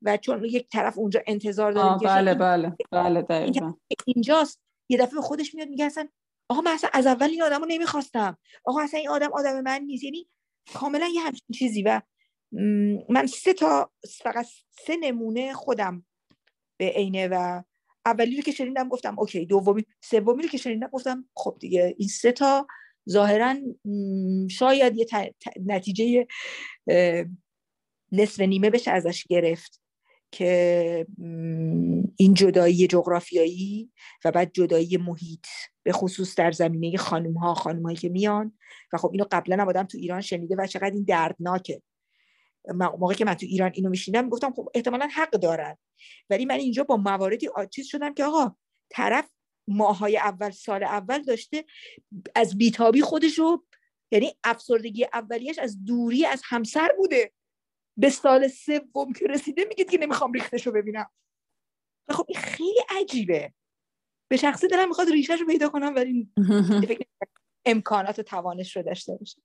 و چون یک طرف اونجا انتظار داره بله بله بله دقیقا. اینجاست. یه دفعه به خودش میاد میگه اصلا آقا من اصلا از اول این آدم رو نمی‌خواستم. آقا اصلا این آدم آدم من نیست. یعنی کاملا یه همچین چیزی و من سه تا فقط سه نمونه خودم به عینه و اولی رو که شنیدم گفتم اوکی دومی سومی رو که شنیدم گفتم خب دیگه این سه تا ظاهرا شاید یه نتیجه نصف نیمه بشه ازش گرفت. که این جدایی جغرافیایی و بعد جدایی محیط به خصوص در زمینه خانوم ها خانوم هایی که میان. و خب اینو قبلا هم آدم تو ایران شنیده و چقدر این دردناکه. موقعی که من تو ایران اینو میشیدم گفتم خب احتمالا حق دارن. ولی من اینجا با مواردی چیز شدم که آقا طرف ماهای اول سال اول داشته از بیتابی خودش رو یعنی افسردگی اولیش از دوری از همسر بوده. به سال سوم که رسیده میگید که نمی‌خوام ریختش رو ببینم. خب این خیلی عجیبه. به شخصی دلم می‌خواد ریشهش رو پیدا کنم ولی امکانات و توانش رو داشته باشه.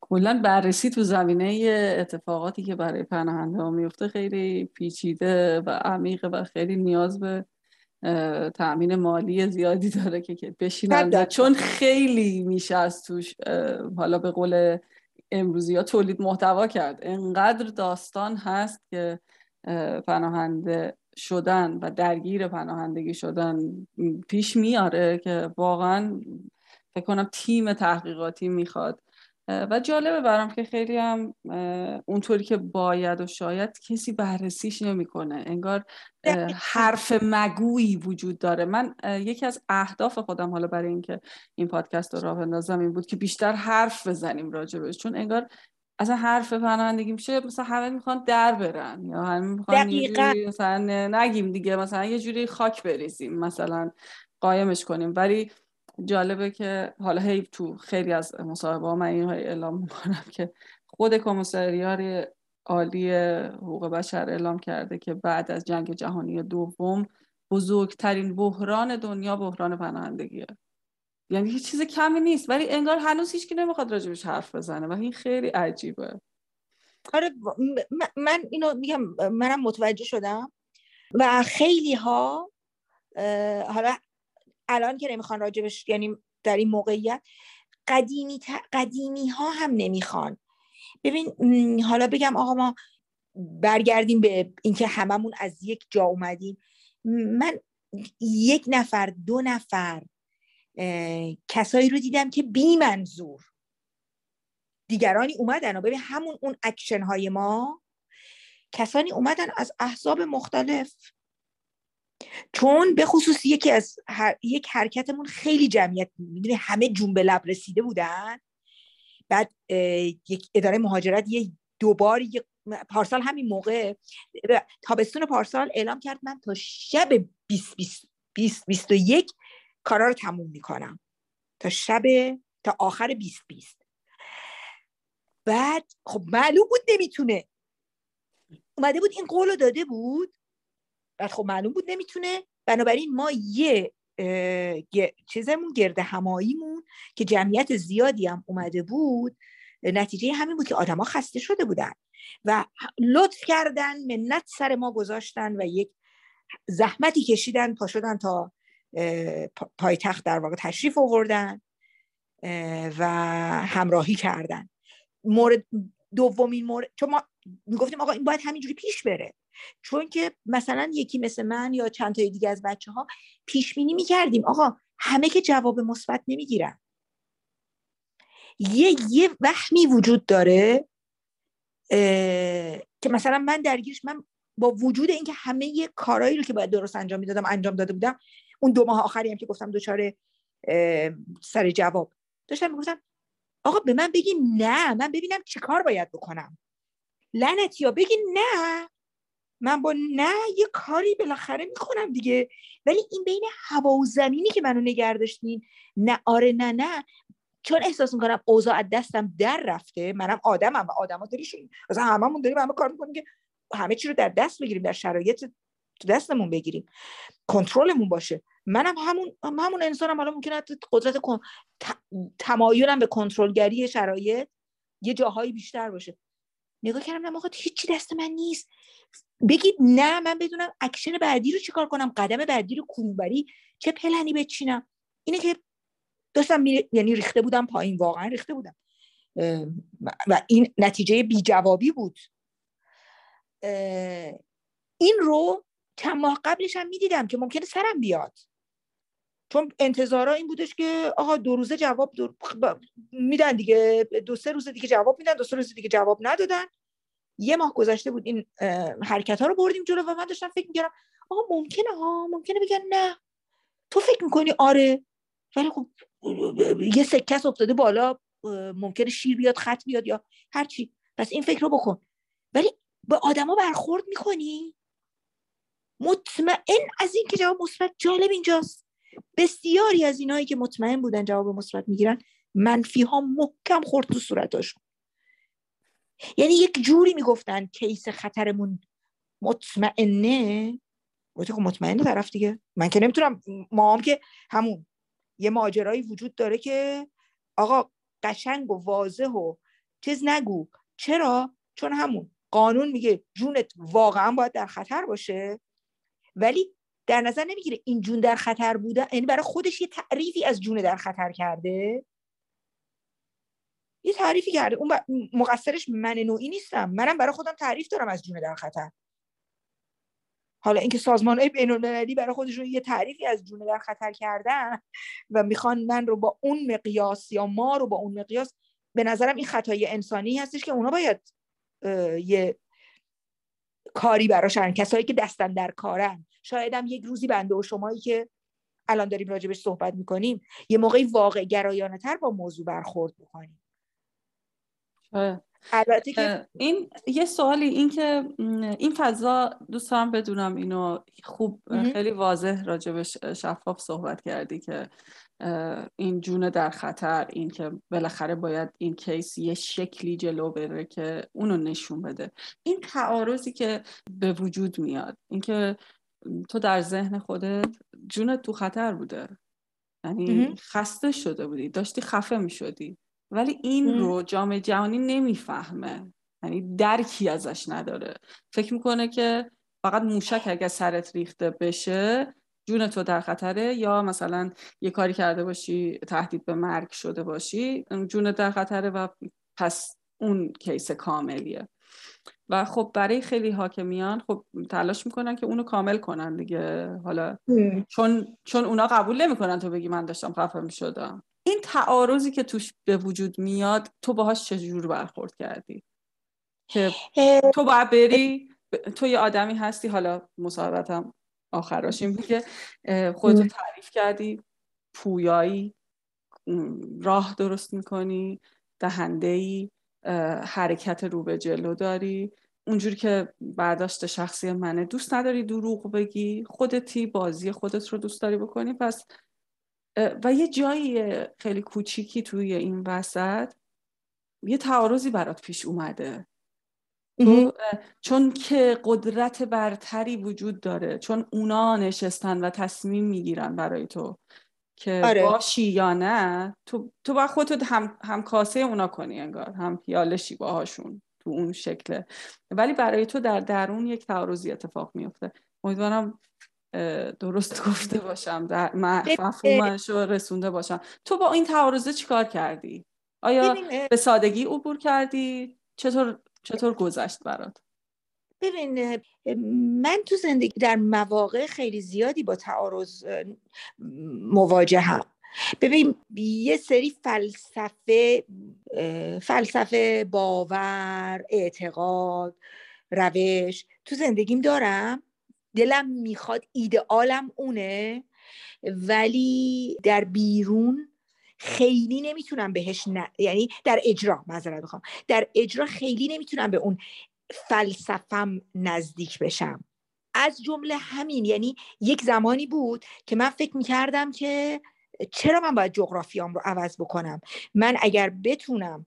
کلا بررسی تو زمینه اتفاقاتی که برای پناهنده ها میفته خیلی پیچیده و عمیقه و خیلی نیاز به تأمین مالی زیادی داره که بشینن. چون خیلی میشه از توش حالا به قول امروزی ها تولید محتوا کرد. انقدر داستان هست که پناهنده شدن و درگیر پناهندگی شدن پیش میاره که واقعا فکر کنم تیم تحقیقاتی می‌خواد و جالبه برام که خیلی هم اونطوری که باید و شاید کسی بررسیش نمی‌کنه. انگار حرف مگویی وجود داره. من یکی از اهداف خودم حالا برای اینکه این پادکست رو راه بندازم این بود که بیشتر حرف بزنیم راجبش چون انگار اصلا حرف پناهندگی میشه مثلا همه می‌خوان در برن یا همه می‌خوان مثلا نگیم دیگه مثلا یه جوری خاک بریزیم مثلا قایمش کنیم. ولی جالبه که حالا هی تو خیلی از مصاحبه ها من این اعلام می‌کنم که خود کمیسریار عالی حقوق بشر اعلام کرده که بعد از جنگ جهانی دوم بزرگترین بحران دنیا بحران پناهندگیه. یعنی هیچ چیز کمی نیست ولی انگار هنوز هیچ کی نمی‌خواد راجبش حرف بزنه و این خیلی عجیبه. آره من اینو میگم منم متوجه شدم و خیلی ها حالا الان که نمی‌خوان راجبش یعنی در این موقعیت قدیمی, قدیمی ها هم نمی‌خوان. ببین حالا بگم آقا ما برگردیم به اینکه هممون از یک جا اومدیم. من یک نفر دو نفر کسایی رو دیدم که بی منظور دیگرانی اومدن و ببین همون اون اکشن های ما کسانی اومدن از احزاب مختلف. چون به خصوص یکی از یک حرکتمون خیلی جمعیت می‌دونی همه جون به لب رسیده بودن. بعد یک اداره مهاجرت یه دوبار پارسال همین موقع تابستون پارسال اعلام کرد من تا شب 20 20 21 کارا رو تموم می‌کنم. تا شب تا آخر 20 20 بعد خب معلوم بود نمی‌تونه. اومده بود این قول داده بود. بعد خب معلوم بود نمی‌تونه. بنابراین ما یه چیزمون گرد هماییمون که جمعیت زیادی هم اومده بود نتیجه همین بود که آدما خسته شده بودن و لطف کردن منت سر ما گذاشتن و یک زحمتی کشیدن پا شدن تا پایتخت در واقع تشریف آوردن و همراهی کردن. مورد دومین مورد چون ما می‌گفتیم آقا این باید همینجوری پیش بره. چون که مثلا یکی مثل من یا چند تای دیگه از بچه ها پیش بینی می‌کردیم. آقا همه که جواب مثبت نمی‌گیرن. یه یه وهمی وجود داره که مثلا من درگیرش من با وجود اینکه همه یه کارهایی رو که باید درست انجام می‌دادم انجام داده بودم اون دو ماه آخری هم که گفتم دوچاره سر جواب داشتم می‌گفتم آقا به من بگی نه من ببینم چی کار باید بکنم. لعنت یا بگی نه. من با نه یه کاری بالاخره می‌کنم دیگه. ولی این بین هوا و زمینی که منو نگردشتین نه آره نه نه. چون احساس می‌کنم اوضاع از دستم در رفته. منم آدمم و آدما داریشون مثلا هممون داریم همه کار می‌کنیم که همه چی رو در دست بگیریم در شرایط تو دستمون بگیریم. کنترلمون باشه. منم همون همون انسانم حالا ممکنه قدرت تمایلم به کنترلگری شرایط یه جاهایی بیشتر باشه. نگاه کردم نه هیچی دست من نیست. بگید نه من بدونم اکشن بعدی رو چیکار کنم؟ قدم بعدی رو کروبری چه پلنی بچینم؟ اینه که داشتم می... یعنی ریخته بودم پایین واقعا ریخته بودم. و این نتیجه بی جوابی بود این رو چند ماه قبلش هم می‌دیدم که ممکنه سرم بیاد. چون انتظارا این بودش که آقا دو روزه جواب دو... میدن دیگه دو سه روز دیگه جواب میدن دو سه روز دیگه جواب ندادن. یه ماه گذشته بود این حرکت ها رو بردیم جلو و من داشتم فکر می‌کردم آقا ممکنه ها ممکنه بگن نه. تو فکر می‌کنی؟ آره. ولی خب یه سکس افتاده بالا ممکنه شیر بیاد خط بیاد یا هر چی. پس این فکر رو بکن. ولی به آدما برخورد می‌کنی؟ مطمئن از اینکه جواب مثبت جالب اینجاست. بسیاری از اینایی که مطمئن بودن جواب مثبت می‌گیرن منفی ها محکم خورد تو صورتاشون یعنی یک جوری می‌گفتن کیس خطرمون مطمئنه. گفتی خب مطمئنه طرف دیگه. من که نمی‌تونم ما هم که همون یه ماجرایی وجود داره که آقا قشنگ و واضح و چیز نگو. چرا؟ چون همون قانون میگه جونت واقعا باید در خطر باشه. ولی در نظر نمی‌گیره این جون در خطر بوده؟ یعنی برای خودش یه تعریفی از جون در خطر کرده؟ یه تعریفی کرده. اون مقصرش من نوعی نیستم. منم برای خودم تعریف دارم از جون در خطر. حالا اینکه سازمان های بین المللی برای خودشون یه تعریفی از جون در خطر کردن و می‌خوان من رو با اون مقیاس یا ما رو با اون مقیاس به نظرم این خطای انسانی هستش که اونا باید یه کاری براشن کسایی که دستن در کارن. شاید هم یک روزی بنده و شمایی که الان داریم راجبش صحبت می‌کنیم یه موقعی واقع گرایانه تر با موضوع برخورد بکنیم. البته که این یه سوالی این که این فضا دوست دارم بدونم اینو خوب خیلی واضح راجبش شفاف صحبت کردی که این جون در خطر این که بالاخره باید این کیس یه شکلی جلو بره که اونو نشون بده. این تعارضی که به وجود میاد اینکه تو در ذهن خودت جونت تو خطر بوده. یعنی خسته شده بودی داشتی خفه می شدی ولی این رو جامعه جهانی نمی‌فهمه. یعنی درکی ازش نداره. فکر می‌کنه که فقط موشک اگه سرت ریخته بشه جون تو در خطره یا مثلا یه کاری کرده باشی تهدید به مرگ شده باشی جون در خطره و پس اون کیس کاملیه. و خب برای خیلی حاکمیان خب تلاش می‌کنن که اونو کامل کنن دیگه. حالا چون چون اونا قبول نمی‌کنن تو بگی من داشتم خفه می‌شدم. این تعارضی که توش به وجود میاد تو باهاش چجور برخورد کردی؟ که تو باید بری تو یه آدمی هستی حالا مصاحبتم آخراش این بود که خودتو تعریف کردی پویایی راه درست می‌کنی دهنده ای حرکت رو به جلو داری. اونجوری که برداشت شخصی منه دوست نداری دروغ بگی خودتی بازی خودت رو دوست داری بکنی پس و یه جایی خیلی کوچیکی توی این وسط یه تعارضی برات پیش اومده. چون که قدرت برتری وجود داره چون اونا نشستن و تصمیم می‌گیرن برای تو که آره. باشی یا نه تو تو با خودت هم هم کاسه اونا کنی انگار هم پیالشی باهاشون تو اون شکله ولی برای تو در درون یک تعارضی اتفاق میفته امیدوارم درست گفته باشم در مفهومش رو رسونده باشم. تو با این تعارضه چیکار کردی؟ آیا به سادگی عبور کردی؟ چطور چطور گذشت برات؟ ببین من تو زندگی در مواقع خیلی زیادی با تعارض مواجهم. ببین یه سری فلسفه فلسفه باور اعتقاد روش تو زندگیم دارم. دلم می‌خواد ایدئالم اونه. ولی در بیرون خیلی نمی‌تونم بهش نه یعنی در اجرا معذرت بخوام در اجرا خیلی نمی‌تونم به اون فلسفم نزدیک بشم. از جمله همین یعنی یک زمانی بود که من فکر می‌کردم که چرا من باید جغرافیام رو عوض بکنم؟ من اگر بتونم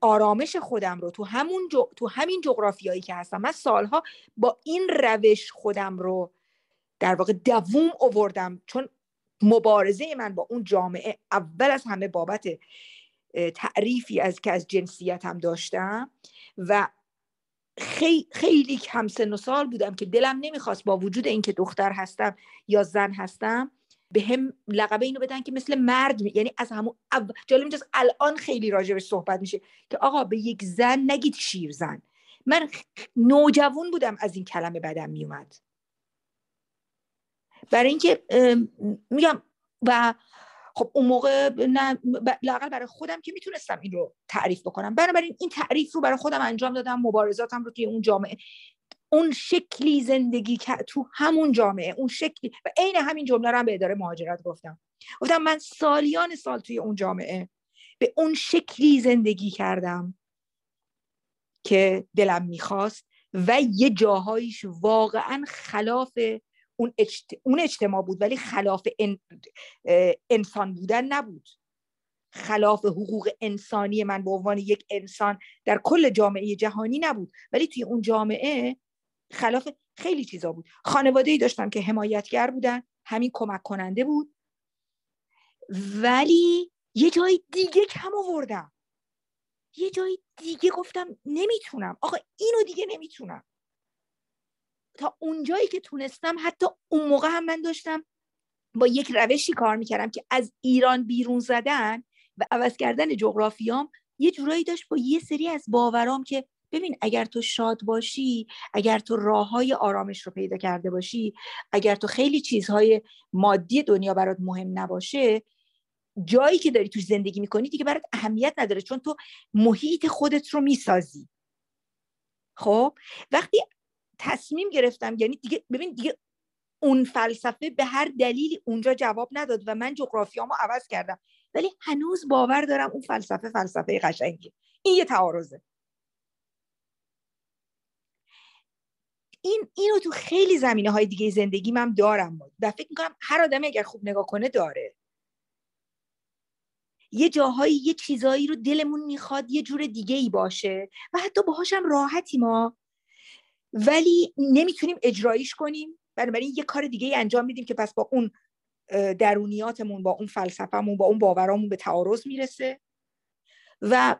آرامش خودم رو تو همون تو همین جغرافیایی که هستم من سالها با این روش خودم رو در واقع دووم اووردم. چون مبارزه من با اون جامعه اول از همه بابت تعریفی از که از جنسیتم داشتم و خیلی, خیلی کم سن و سال بودم که دلم نمی‌خواست با وجود اینکه دختر هستم یا زن هستم به هم لقبه اینو بدن که مثل مرد می... یعنی از همون جالب اینجاست الان خیلی راجبش صحبت میشه که آقا به یک زن نگید شیر زن. من نوجوان بودم از این کلمه بدم میومد. برای اینکه میگم و خب اون موقع نه لاقل برای خودم که می‌تونستم این رو تعریف بکنم. بنابراین این تعریف رو برای خودم انجام دادم مبارزاتم رو توی اون جامعه. اون شکلی زندگی که تو همون جامعه اون شکلی و عین همین جمله رو هم به اداره مهاجرت گفتم. گفتم من سالیان سال توی اون جامعه به اون شکلی زندگی کردم که دلم می‌خواست و یه جاهایش واقعا خلاف اون, اون اجتماع بود ولی خلاف انسان بودن نبود. خلاف حقوق انسانی من به عنوان یک انسان در کل جامعه جهانی نبود. ولی توی اون جامعه خلاف خیلی چیزا بود. خانواده ای داشتم که حمایتگر بودن همین کمک کننده بود. ولی یه جای دیگه کم آوردم. یه جای دیگه گفتم نمی‌تونم. آقا اینو دیگه نمی‌تونم. تا اونجایی که تونستم حتی اون موقع هم من داشتم با یک روشی کار می‌کردم که از ایران بیرون زدن و عوض کردن جغرافیام یه جورایی داشت با یه سری از باورام که ببین اگر تو شاد باشی اگر تو راه های آرامش رو پیدا کرده باشی اگر تو خیلی چیزهای مادی دنیا برات مهم نباشه جایی که داری توش زندگی می‌کنی دیگه برات اهمیت نداره چون تو محیط خودت رو می‌سازی. خب؟ وقتی تصمیم گرفتم یعنی دیگه ببین دیگه اون فلسفه به هر دلیلی اونجا جواب نداد و من جغرافیامو عوض کردم. ولی هنوز باور دارم اون فلسفه فلسفه قشنگی این یه تعارضه. این اینو تو خیلی زمینه های دیگه زندگی من دارم. و فکر می‌کنم هر آدمی اگر خوب نگاه کنه داره. یه جاهایی یه چیزایی رو دلمون می‌خواد یه جور دیگه ای باشه و حتی باهاشم راحتی ما ولی نمی‌تونیم اجرایش کنیم. بنابراین یه کار دیگه ای انجام میدیم که پس با اون درونیاتمون با اون فلسفهمون با اون باورامون به تعارض می‌رسه. و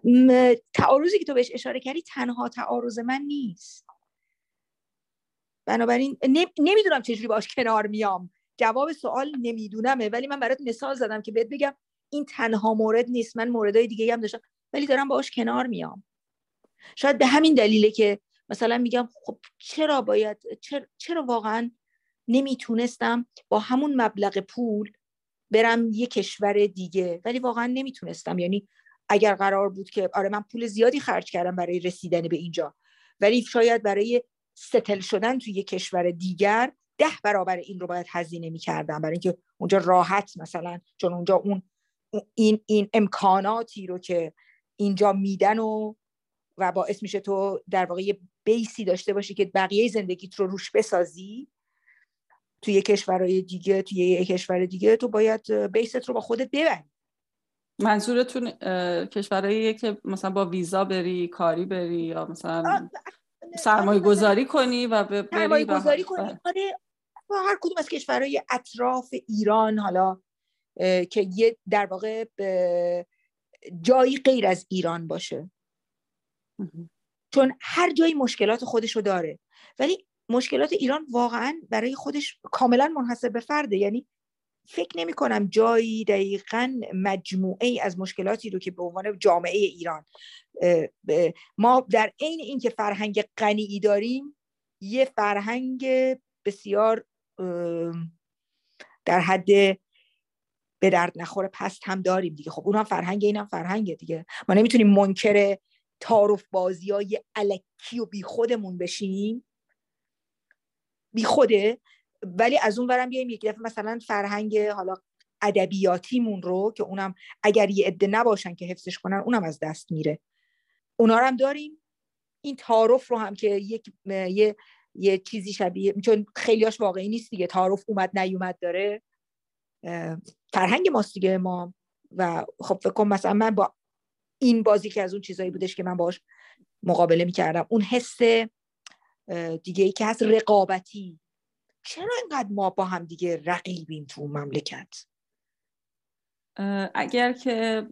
تعارضی که تو بهش اشاره کردی تنها تعارض من نیست. بنابراین نمی‌دونم چجوری باش کنار میام. جواب سوال نمیدونمه ولی من برات مثال زدم که بهت بگم این تنها مورد نیست. من موردهای دیگه هم داشتم ولی دارم باش کنار میام. شاید به همین دلیله که مثلا میگم خب چرا باید چرا, چرا واقعا نمی‌تونستم با همون مبلغ پول برم یه کشور دیگه؟ ولی واقعا نمی‌تونستم. یعنی اگر قرار بود که آره من پول زیادی خرج کردم برای رسیدن به اینجا ولی شاید برای ستل شدن توی یه کشور دیگر ده برابر این رو باید هزینه می‌کردم. برای اینکه اونجا راحت مثلا چون اونجا اون این, این امکاناتی رو که اینجا میدن و و باعث میشه تو در واقع یه بیسی داشته باشی که بقیه زندگیت رو روش بسازی. توی کشورهای دیگه توی یه کشور دیگه تو باید بیست رو با خودت ببری. منظورتون کشورهایی که مثلا با ویزا بری کاری بری یا مثلا سرمایه گذاری کنی و بری سرمایه گذاری کنی. بله. آره هر کدوم از کشورهای اطراف ایران حالا که یه در واقع جایی غیر از ایران باشه. چون هر جایی مشکلات خودش رو داره. ولی مشکلات ایران واقعا برای خودش کاملا منحصر به فرده. یعنی فکر نمی کنم جایی دقیقا مجموعه ای از مشکلاتی رو که به عنوان جامعه ایران ما در عین اینکه فرهنگ غنی داریم یه فرهنگ بسیار در حد به درد نخور پست هم داریم دیگه. خب اونم فرهنگ اینم فرهنگ دیگه. ما نمی‌تونیم منکر تعارف بازی های علکی و بی خودمون بشیم. بی خوده. ولی از اون برم بیایم یک دفعه مثلا فرهنگ حالا ادبیاتیمون رو که اونم اگر یه عده نباشن که حفظش کنن اونم از دست میره. اونا رو هم داریم. این تعارف رو هم که یک یه یه چیزی شبیه چون خیلیاش واقعی نیست دیگه. تعارف اومد نیومد داره. فرهنگ ماست دیگه ما. و خب فکر کنم مثلا من با این بازی که از اون چیزایی بودش که من باش مقابله می‌کردم اون حس دیگه ای که هست رقابتی. چرا اینقدر ما با هم دیگه رقیبیم تو مملکت؟ اگر که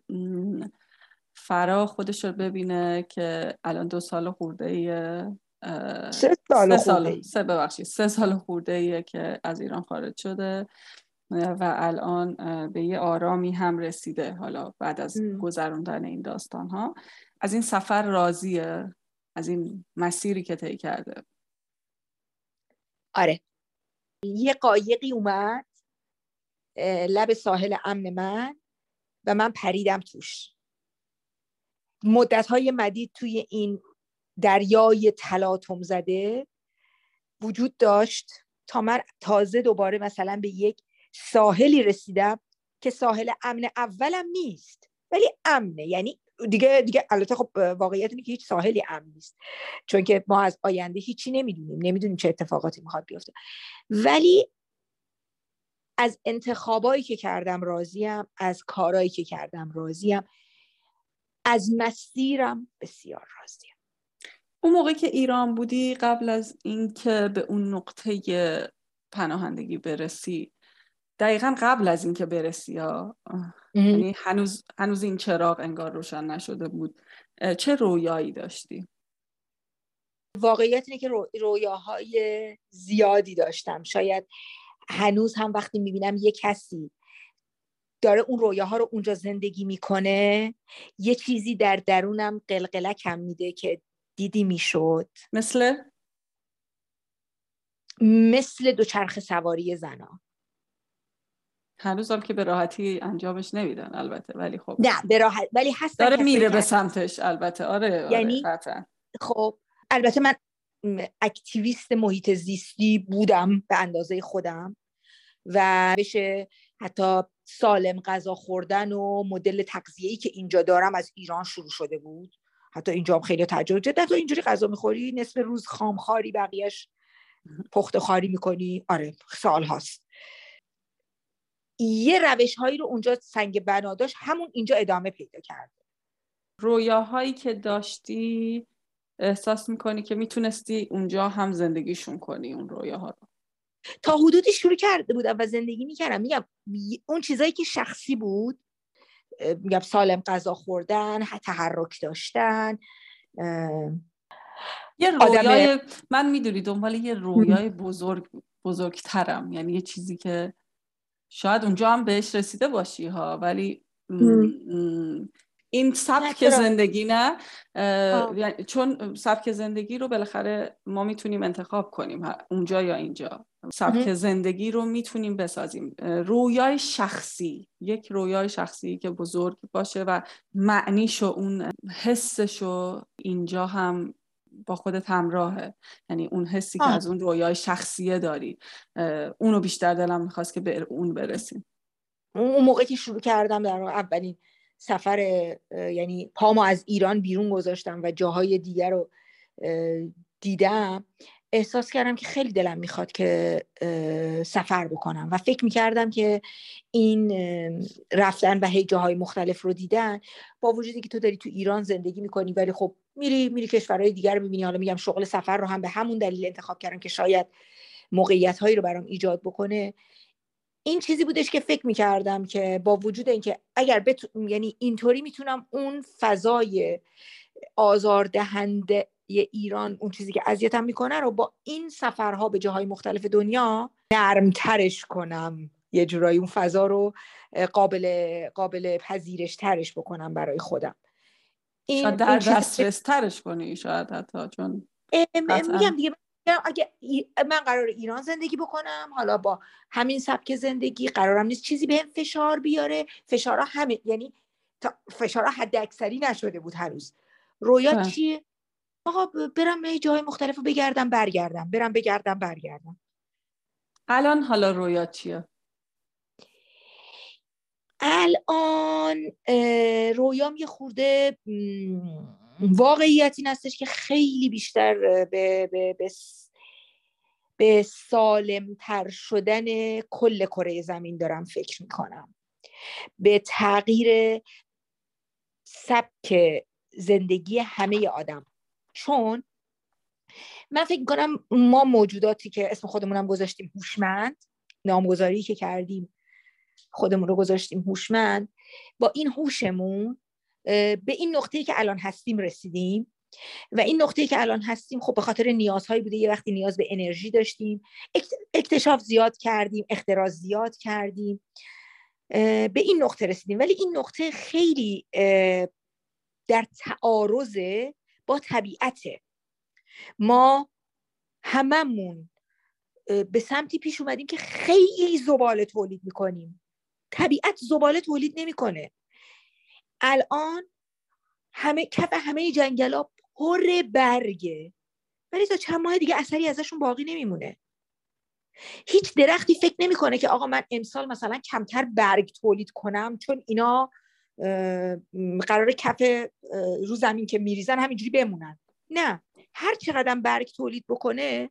فرا خودش رو ببینه که الان دو سال خورده سه سال سه سه ببخشید سه سال خورده ایه که از ایران خارج شده. و الان به یه آرامی هم رسیده حالا بعد از گذروندن این داستان ها از این سفر راضیه؟ از این مسیری که طی کرده؟ آره. یه قایقی اومد لب ساحل امن من و من پریدم توش. مدت های مدید توی این دریای تلاطم زده وجود داشت تا من تازه دوباره مثلا به یک ساحلی رسیدم که ساحل امن اولم نیست. ولی امنه. یعنی دیگه دیگه البته خب واقعیت اینه که هیچ ساحلی امن نیست. چون که ما از آینده هیچی نمی‌دونیم. نمی‌دونیم چه اتفاقاتی می‌خواد بیفته. ولی از انتخابایی که کردم راضیم از کارایی که کردم راضیم از مسیرم بسیار راضیم. اون موقع که ایران بودی قبل از اینکه به اون نقطه پناهندگی برسی دقیقا قبل از اینکه برسی ها. یعنی هنوز, هنوز این چراغ انگار روشن نشده بود. چه رویایی داشتی؟ واقعیت اینه که رو، رویاهای زیادی داشتم. شاید هنوز هم وقتی می‌بینم یه کسی داره اون رویاها رو اونجا زندگی می‌کنه یه چیزی در درونم قلقلکم میده که دیدی می‌شد. مثل؟ مثل دوچرخ سواری زنا. هنوزم که به راحتی انجامش نمیدن البته ولی خب. نه به راحت ولی هست داره میره به سمتش البته. آره, آره یعنی خب البته من اکتیویست محیط زیستی بودم به اندازه خودم و بشه حتی سالم غذا خوردن و مدل تغذیه‌ای که اینجا دارم از ایران شروع شده بود. حتی اینجا هم خیلی تعجب جدا تو اینجوری غذا می‌خوری نصف روز خام خاری بقیهش پخت خاری می‌کنی. آره سال هاست. یه روش هایی رو اونجا سنگ بنا داشت همون اینجا ادامه پیدا کرده رویاهایی که داشتی احساس می‌کنی که می‌تونستی اونجا هم زندگیشون کنی اون رویاها رو؟ تا حدودی شروع کرده بودم و زندگی می‌کردم. میگم اون چیزایی که شخصی بود میگم سالم غذا خوردن تحرک داشتن یه رویای من می‌دونی دنبال یه رویای بزرگ بزرگترم. یعنی یه چیزی که شاید اونجا هم بهش رسیده باشی ها ولی این سبک زندگی نه؟ یعنی چون سبک زندگی رو بالاخره ما می‌تونیم انتخاب کنیم اونجا یا اینجا. سبک زندگی رو می‌تونیم بسازیم. رویای شخصی یک رویای شخصی که بزرگ باشه و معنیشو اون حسشو اینجا هم با خودت همراهه. یعنی اون حسی که از اون رویای شخصیه داری اونو بیشتر دلم می‌خواست که به اون برسیم. اون موقع که شروع کردم در اولین سفر یعنی پامو از ایران بیرون گذاشتم و جاهای دیگر رو دیدم احساس کردم که خیلی دلم می‌خواد که سفر بکنم. و فکر می‌کردم که این رفتن و هی جاهای مختلف رو دیدن با وجودی که تو داری تو ایران زندگی می‌کنی ولی خب میری میری کشورهای دیگر رو می‌بینی. حالا میگم شغل سفر رو هم به همون دلیل انتخاب کردم که شاید موقعیت هایی رو برام ایجاد بکنه. این چیزی بودش که فکر می‌کردم که با وجود اینکه اگر بتو... یعنی اینطوری می‌تونم اون فضای آزاردهنده ایران اون چیزی که اذیتم می‌کنه رو با این سفرها به جاهای مختلف دنیا نرمترش کنم. یه جورایی اون فضا رو قابل قابل پذیرش ترش بکنم برای خودم. این شاید در دسترس ترش کنی شاید حتی چون میگم دیگه اگه من قرار ایران زندگی بکنم حالا با همین سبک زندگی قرارم نیست چیزی به فشار بیاره. فشارها همه یعنی فشارها حد اکثری نشده بود هنوز رویا بله. چیه؟ آقا برم جای مختلف رو بگردم برگردم. برم بگردم برگردم. الان حالا رویا چیه؟ الان رویام یه خورده واقعیت این هستش که خیلی بیشتر به, به, به, به سالمتر شدن کل کره زمین دارم فکر می‌کنم. به تغییر سبک زندگی همه آدم. چون من فکر کنم ما موجوداتی که اسم خودمونم گذاشتیم هوشمند نامگذاری که کردیم خودمون رو گذاشتیم هوشمند. با این هوشمون به این نقطه‌ای که الان هستیم رسیدیم. و این نقطه‌ای که الان هستیم خب به خاطر نیازهایی بوده. یه وقتی نیاز به انرژی داشتیم. اکتشاف زیاد کردیم اختراع زیاد کردیم. به این نقطه رسیدیم. ولی این نقطه خیلی در تعارض با طبیعته ما هممون به سمتی پیش اومدیم که خیلی زباله تولید می‌کنیم. طبیعت زباله تولید نمی‌کنه. الان همه کف همه جنگلا پر برگه. ولی تا چند ماه دیگه اثری ازشون باقی نمیمونه. هیچ درختی فکر نمی‌کنه که آقا من امسال مثلا کمتر برگ تولید کنم چون اینا قرار کف رو زمین که میریزن همینجوری بمونن. نه. هر چقدر برگ تولید بکنه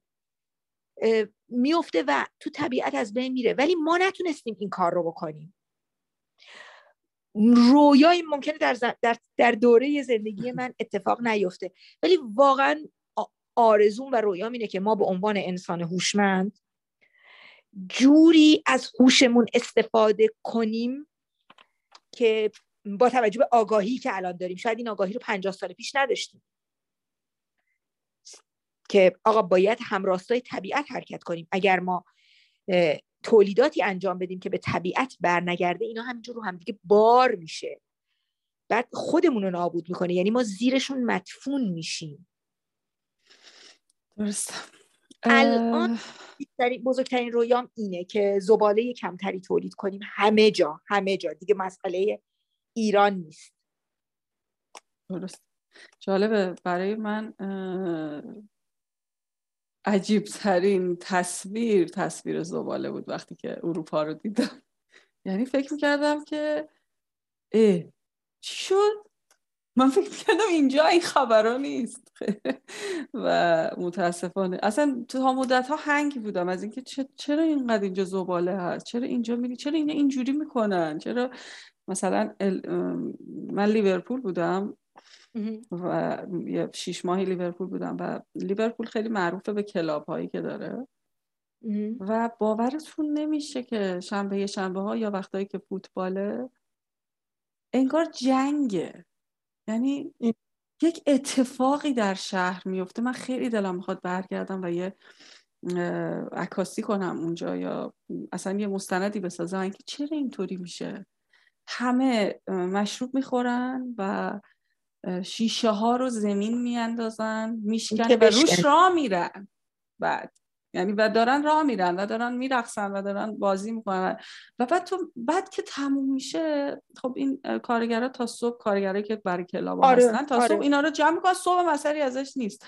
میفته و تو طبیعت از بین میره. ولی ما نتونستیم این کار رو بکنیم. رویای ممکنه در, در, در دوره زندگی من اتفاق نیفته. ولی واقعا آرزون و رویام اینه که ما به عنوان انسان هوشمند جوری از هوشمون استفاده کنیم که با توجه به آگاهی که الان داریم. شاید این آگاهی رو پنجاه سال پیش نداشتیم. که آقا باید همراستای طبیعت حرکت کنیم. اگر ما تولیداتی انجام بدیم که به طبیعت برنگرده اینا همینجور رو همدیگه بار میشه. بعد خودمون رو نابود می‌کنه. یعنی ما زیرشون مدفون میشیم. درست الان بزرگترین رویام اینه که زباله کمتری تولید کنیم. همه جا همه جا. دیگه مسئله ایران نیست. درست. جالبه. برای من عجیب ترین تصویر تصویر زباله بود وقتی که اروپا رو دیدم. یعنی فکر می‌کردم که اه چی شد؟ من فکر می‌کردم اینجا این خبرها نیست. و متاسفانه اصلا تا مدت ها هنگ بودم از اینکه چرا اینقدر اینجا زباله هست؟ چرا اینجا میری چرا اینا اینجوری می‌کنن؟ چرا مثلا من لیورپول بودم و یه شیش ماهی لیورپول بودم و لیورپول خیلی معروفه به کلاب هایی که داره. و باورتون نمیشه که شنبه شنبه ها یا وقتایی که فوتباله انگار جنگه. یعنی یک اتفاقی در شهر میفته. من خیلی دلم می‌خواد برگردم و یه عکاسی کنم اونجا یا اصلا یه مستندی بسازم. که چرا اینطوری میشه؟ همه مشروب می‌خورن و شیشه ها رو زمین میاندازن میشکن و روش راه میرن. بعد. یعنی و دارن راه میرن و دارن میرقصن و دارن بازی می‌کنن. و بعد تو بعد که تموم میشه خب این کارگرا تا صبح کارگرایی که برای کلاب آره، هستن تا آره. صبح اینا رو جمع می‌کنن. صبح مسئله ازش نیست.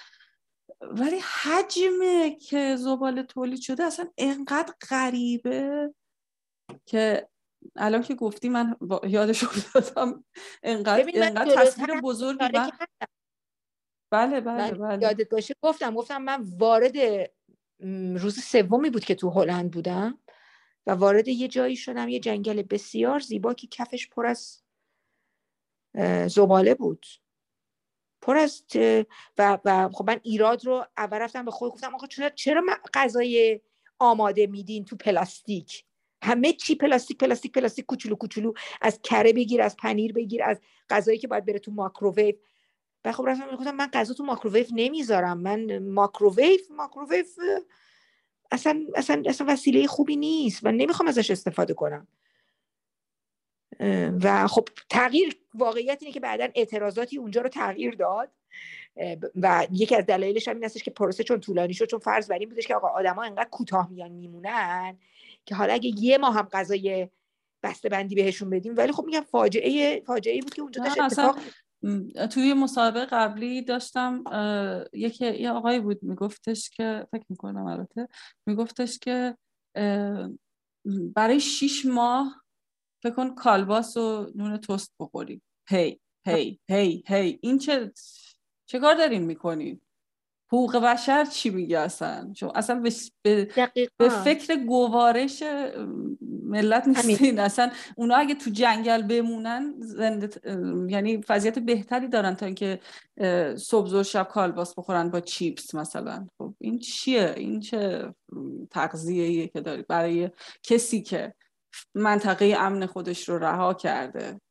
ولی حجمه که زباله تولید شده اصلا انقدر غریبه که الان که گفتی من یادش افتادم انقدر انقدر تصویر بزرگی من... بله بله بله یادت باشه. گفتم گفتم من وارد روز سومی بود که تو هلند بودم و وارد یه جایی شدم. یه جنگل بسیار زیبا که کفش پر از زباله بود. پر از و, و خب من ایراد رو اول رفتم به خود گفتم آقا چرا چرا غذای آماده میدین تو پلاستیک؟ همه چی پلاستیک پلاستیک پلاستیک کوچولو کوچولو. از کره بگیر از پنیر بگیر از غذایی که باید بره تو ماکروویو و خب رفتم گفتم من غذا تو ماکروویو نمی‌ذارم. من ماکروویو ماکروویو اصلا اصلا اصلا وسیله خوبی نیست و نمی‌خوام ازش استفاده کنم. و خب تغییر واقعیت اینه که بعدا اعتراضاتی اونجا رو تغییر داد. و یکی از دلایلش هم این هستش که پروسه چون طولانی شد چون فرض بر این بودش که آقا آدما انقدر کوتاه میان میمونن. که حالا اگه یه ماه هم غذای بسته بندی بهشون بدیم. ولی خب میگم فاجعه فاجعه بود که اونجا داشت اتفاق توی مسابقه قبلی داشتم یکی یه آقایی بود میگفتش که فکر می‌کنم البته میگفتش که برای شیش ماه فکر کن کالباس و نون توست بخوری. هی هی هی هی این چه چه کار دارین می‌کنین؟ حقوق بشر چی میگه اصلا؟ چون اصلا به, به فکر گوارش ملت نیستین اصلا. اونا اگه تو جنگل بمونن زنده یعنی فضیت بهتری دارن تا اینکه صبح و شب کالباس بخورن با چیپس مثلا. خب این چیه؟ این چه تغذیه که داری؟ برای کسی که منطقه امن خودش رو رها کرده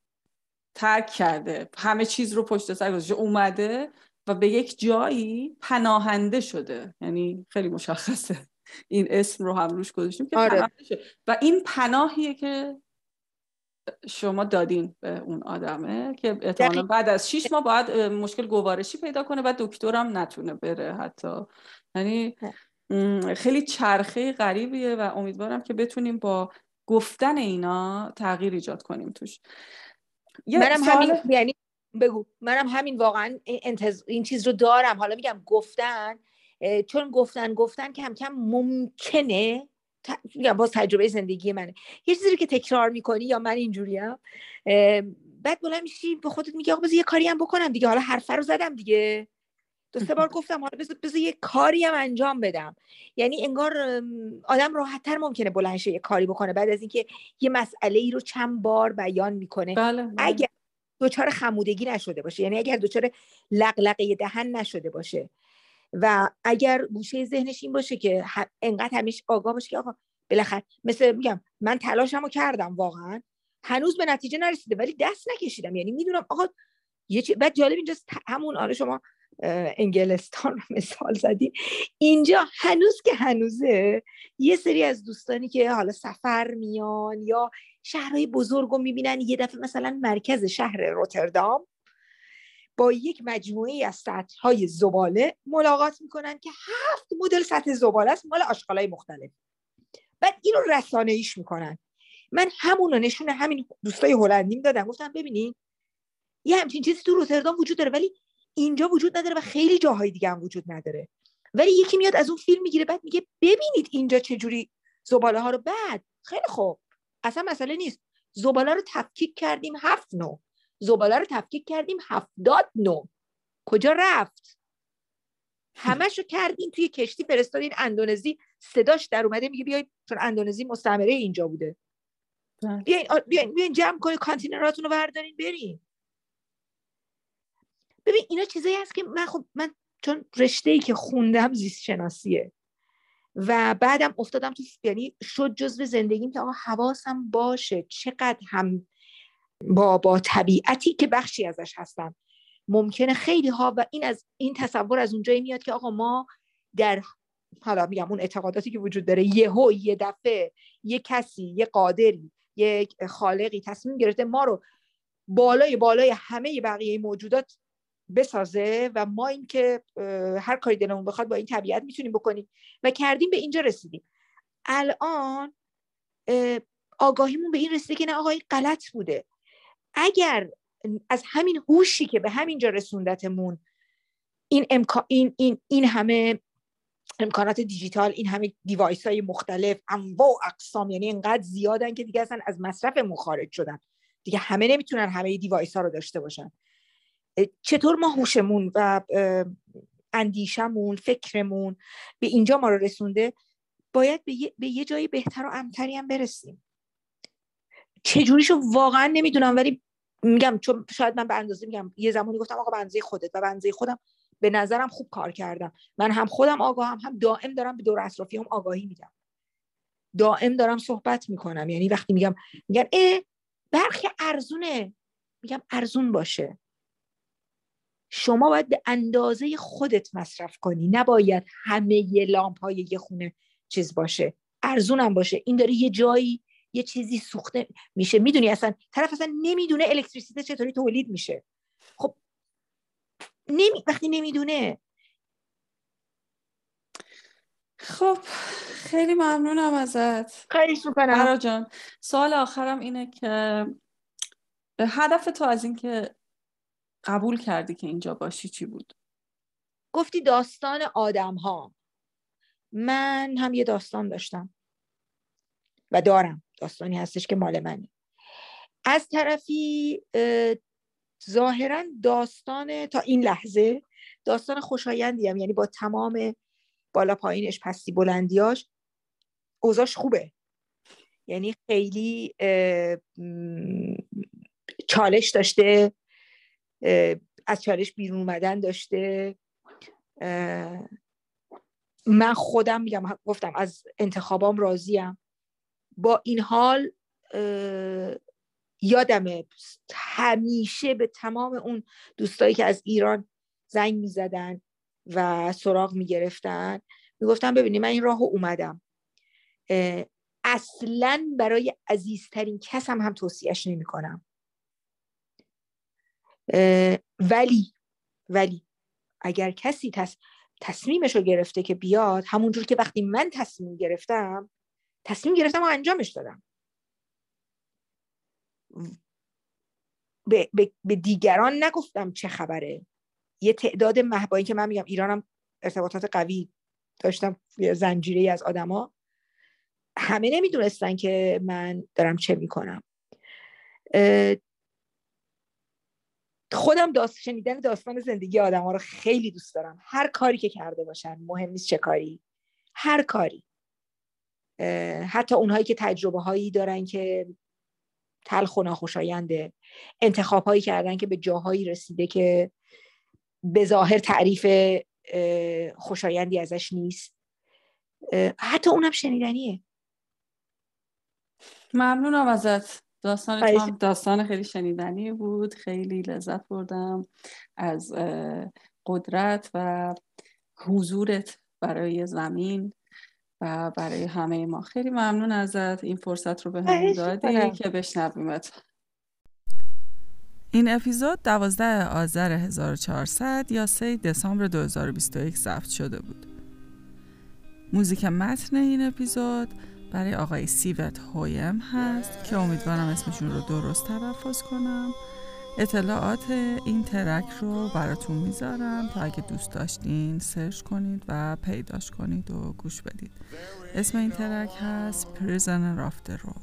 ترک کرده همه چیز رو پشت سر گذاشته اومده و به یک جایی پناهنده شده. یعنی خیلی مشخصه. این اسم رو هم روش گذاشتیم که آره. شده. و این پناهیه که شما دادین به اون آدمه که احتمالا بعد از شیش ماه باید مشکل گوارشی پیدا کنه و دکترم نتونه بره حتی. یعنی خیلی چرخه غریبیه و امیدوارم که بتونیم با گفتن اینا تغییر ایجاد کنیم توش. منم همین یعنی بگو. منم همین واقعا انتظ... این چیز رو دارم. حالا میگم گفتن چون گفتن گفتن کم کم ممکنه میگم باز تجربه زندگی منه. یه چیزی رو که تکرار می‌کنی یا من اینجوریم بعد بلند میشی به خودت میگی آقا یه کاری هم بکنم دیگه. حالا حرفه رو زدم دیگه. دو سه بار گفتم حالا بذار یه کاری هم انجام بدم. یعنی انگار آدم راحتتر ممکنه بلند یه کاری بکنه. بعد از اینکه یه مسئله ای رو چند بار بیان می‌کنه. بله, بله. اگر دچار خمودگی نشده باشه. یعنی اگر دچار لقلقه دهن نشده باشه. و اگر گوشه ذهنش این باشه که انقدر همیشه آگاه باشه که آقا بالاخره مثل میگم من تلاشمو کردم واقعا. هنوز به نتیجه نرسیده ولی دست نکشیدم. یعنی می‌دونم آقا یه چی... بعد جالب اینجا همون آره شما انگلستان رو مثال زدی. اینجا هنوز که هنوزه یه سری از دوستانی که حالا سفر میان یا شهرهای بزرگ رو می‌بینن یه دفعه مثلا مرکز شهر روتردام با یک مجموعه از سطح های زباله ملاقات می‌کنن که هفت مدل سطح زباله است مال های مختلف. بعد اینو رسانه ایش می‌کنن. من همون رو نشون همین دوستای هلندیم دادم. گفتم ببینین یه همچین چیزی تو روتردام وجود داره ولی اینجا وجود نداره و خیلی جاهای دیگه هم وجود نداره. ولی یکی میاد از اون فیلم می‌گیره بعد میگه ببینید اینجا چجوری زباله ها رو. بعد خیلی خوب. اصلا مسئله نیست. زباله رو تفکیک کردیم هفت نو. زباله رو تفکیک کردیم هفتاد نو. کجا رفت؟ همش رو کردیم توی کشتی فرستادین اندونزی. صداش در اومده میگه بیاید چون اندونزی مستعمره اینجا بوده. بله. بیاین بیاین بیاین جمع کنید کانتینراتون رو بردارین برین. ببین اینا چیزایی هست که من خب من چون رشته ای که خوندم زیست شناسیه و بعدم افتادم تو یعنی شد جزو زندگیم که آقا حواسم باشه چقدر هم با با طبیعتی که بخشی ازش هستم. ممکنه خیلی ها و این از این تصور از اونجایی میاد که آقا ما در حالا میگم اون اعتقاداتی که وجود داره یهو یه دفعه یه کسی یه قادری یک خالقی تصمیم گرفته ما رو بالای بالای همه بقیه موجودات بسازه و ما این که هر کاری دلمون بخواد با این طبیعت می‌تونیم بکنیم. و کردیم به اینجا رسیدیم. الان آگاهیمون به این رسیده که نه آقای غلط بوده. اگر از همین هوشی که به همینجا رسوندتمون این, امکا... این, این, این همه امکانات دیجیتال این همه device های مختلف انواع و اقسام یعنی انقدر زیادن که دیگه اصلا از مصرفمون خارج شدن. دیگه همه نمی‌تونن همه device ها رو داشته باشن. چطور ما هوشمون و اندیشمون فکرمون به اینجا ما رو رسونده باید به یه, به یه جایی بهتر و امن‌تری هم برسیم. چجوریشو واقعا نمی‌دونم ولی میگم چون شاید من به اندازه میگم یه زمانی گفتم آقا به خودت و به خودم به نظرم خوب کار کردم. من هم خودم آگاهم هم دائم دارم به دور اطرافی هم آگاهی میدم. دائم دارم صحبت می‌کنم. یعنی وقتی میگم میگن اه برخی ارزونه. میگم ارزون باشه. شما باید به اندازه خودت مصرف کنی. نباید همه یه لامپ های یه خونه چیز باشه. ارزونم باشه. این داره یه جایی یه چیزی سوخته میشه. می‌دونی اصلا طرف اصلا نمی‌دونه الکتریسیته چطوری تولید میشه. خب نمی... وقتی نمی‌دونه. خب خیلی ممنونم ازت. خیلیش می‌کنم. جان سوال آخرم اینه که هدف تو از اینکه قبول کردی که اینجا باشی چی بود؟ گفتی داستان آدم ها من هم یه داستان داشتم. و دارم. داستانی هستش که مال منه از طرفی ظاهرا داستان تا این لحظه داستان خوشایندی هم. یعنی با تمام بالا پایینش پستی بلندیاش اوضاش خوبه. یعنی خیلی چالش داشته. از چالش بیرون اومدن داشته. من خودم میگم گفتم از انتخابام راضیم. با این حال یادمه همیشه به تمام اون دوستایی که از ایران زنگ می‌زدن و سراغ می‌گرفتن می‌گفتم ببینی من این راه اومدم. اصلا برای عزیزترین کسم هم توصیهش نمی کنم ولی ولی اگر کسی تص... تصمیمش رو گرفته که بیاد همونجور که وقتی من تصمیم گرفتم تصمیم گرفتم و انجامش دادم. به, به, دیگران نگفتم چه خبره. یه تعداد محبایی که من میگم ایرانم ارتباطات قوی داشتم زنجیره از آدما. همه نمی‌دونستن که من دارم چه می‌کنم. خودم داست شنیدن داستان زندگی آدم ها رو خیلی دوست دارم. هر کاری که کرده باشن مهم نیست چه کاری. هر کاری. حتی اونهایی که تجربه هایی دارن که تلخ و ناخوشاینده. انتخاب هایی کردن که به جاهایی رسیده که به ظاهر تعریف خوشایندی ازش نیست. حتی اونم شنیدنیه. ممنونم ازت. داستان داستان خیلی شنیدنی بود. خیلی لذت بردم از قدرت و حضورت برای زمین و برای همه ما. خیلی ممنون ازت. این فرصت رو به هم دادی که بشنویمت. این اپیزود 12 آذر 1400 یا 3 دسامبر 2021 ضبط شده بود. موزیک متن این اپیزود برای آقای سیوت هویم هست که امیدوارم اسمشون رو درست تلفظ کنم. اطلاعات این ترک رو براتون می‌ذارم تا اگه دوست داشتین سرچ کنید و پیداش کنید و گوش بدید. اسم این ترک هست Prisoner of the Road.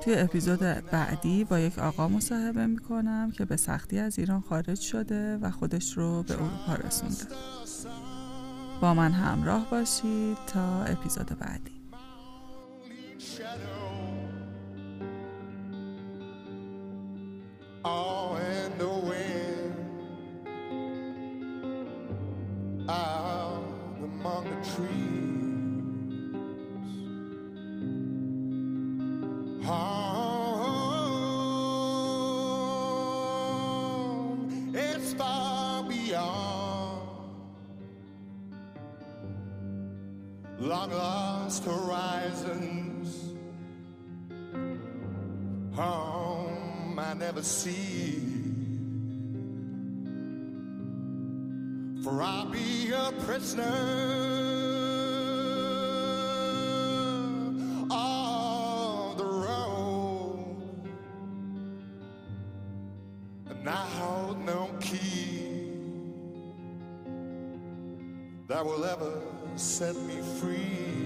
توی اپیزود بعدی با یک آقا مصاحبه می‌کنم که به سختی از ایران خارج شده و خودش رو به اروپا رسونده. با من همراه باشید تا اپیزود بعدی. Long lost horizons. Home I never see. For I'll be a prisoner of the road, and I hold no key that will ever set me free.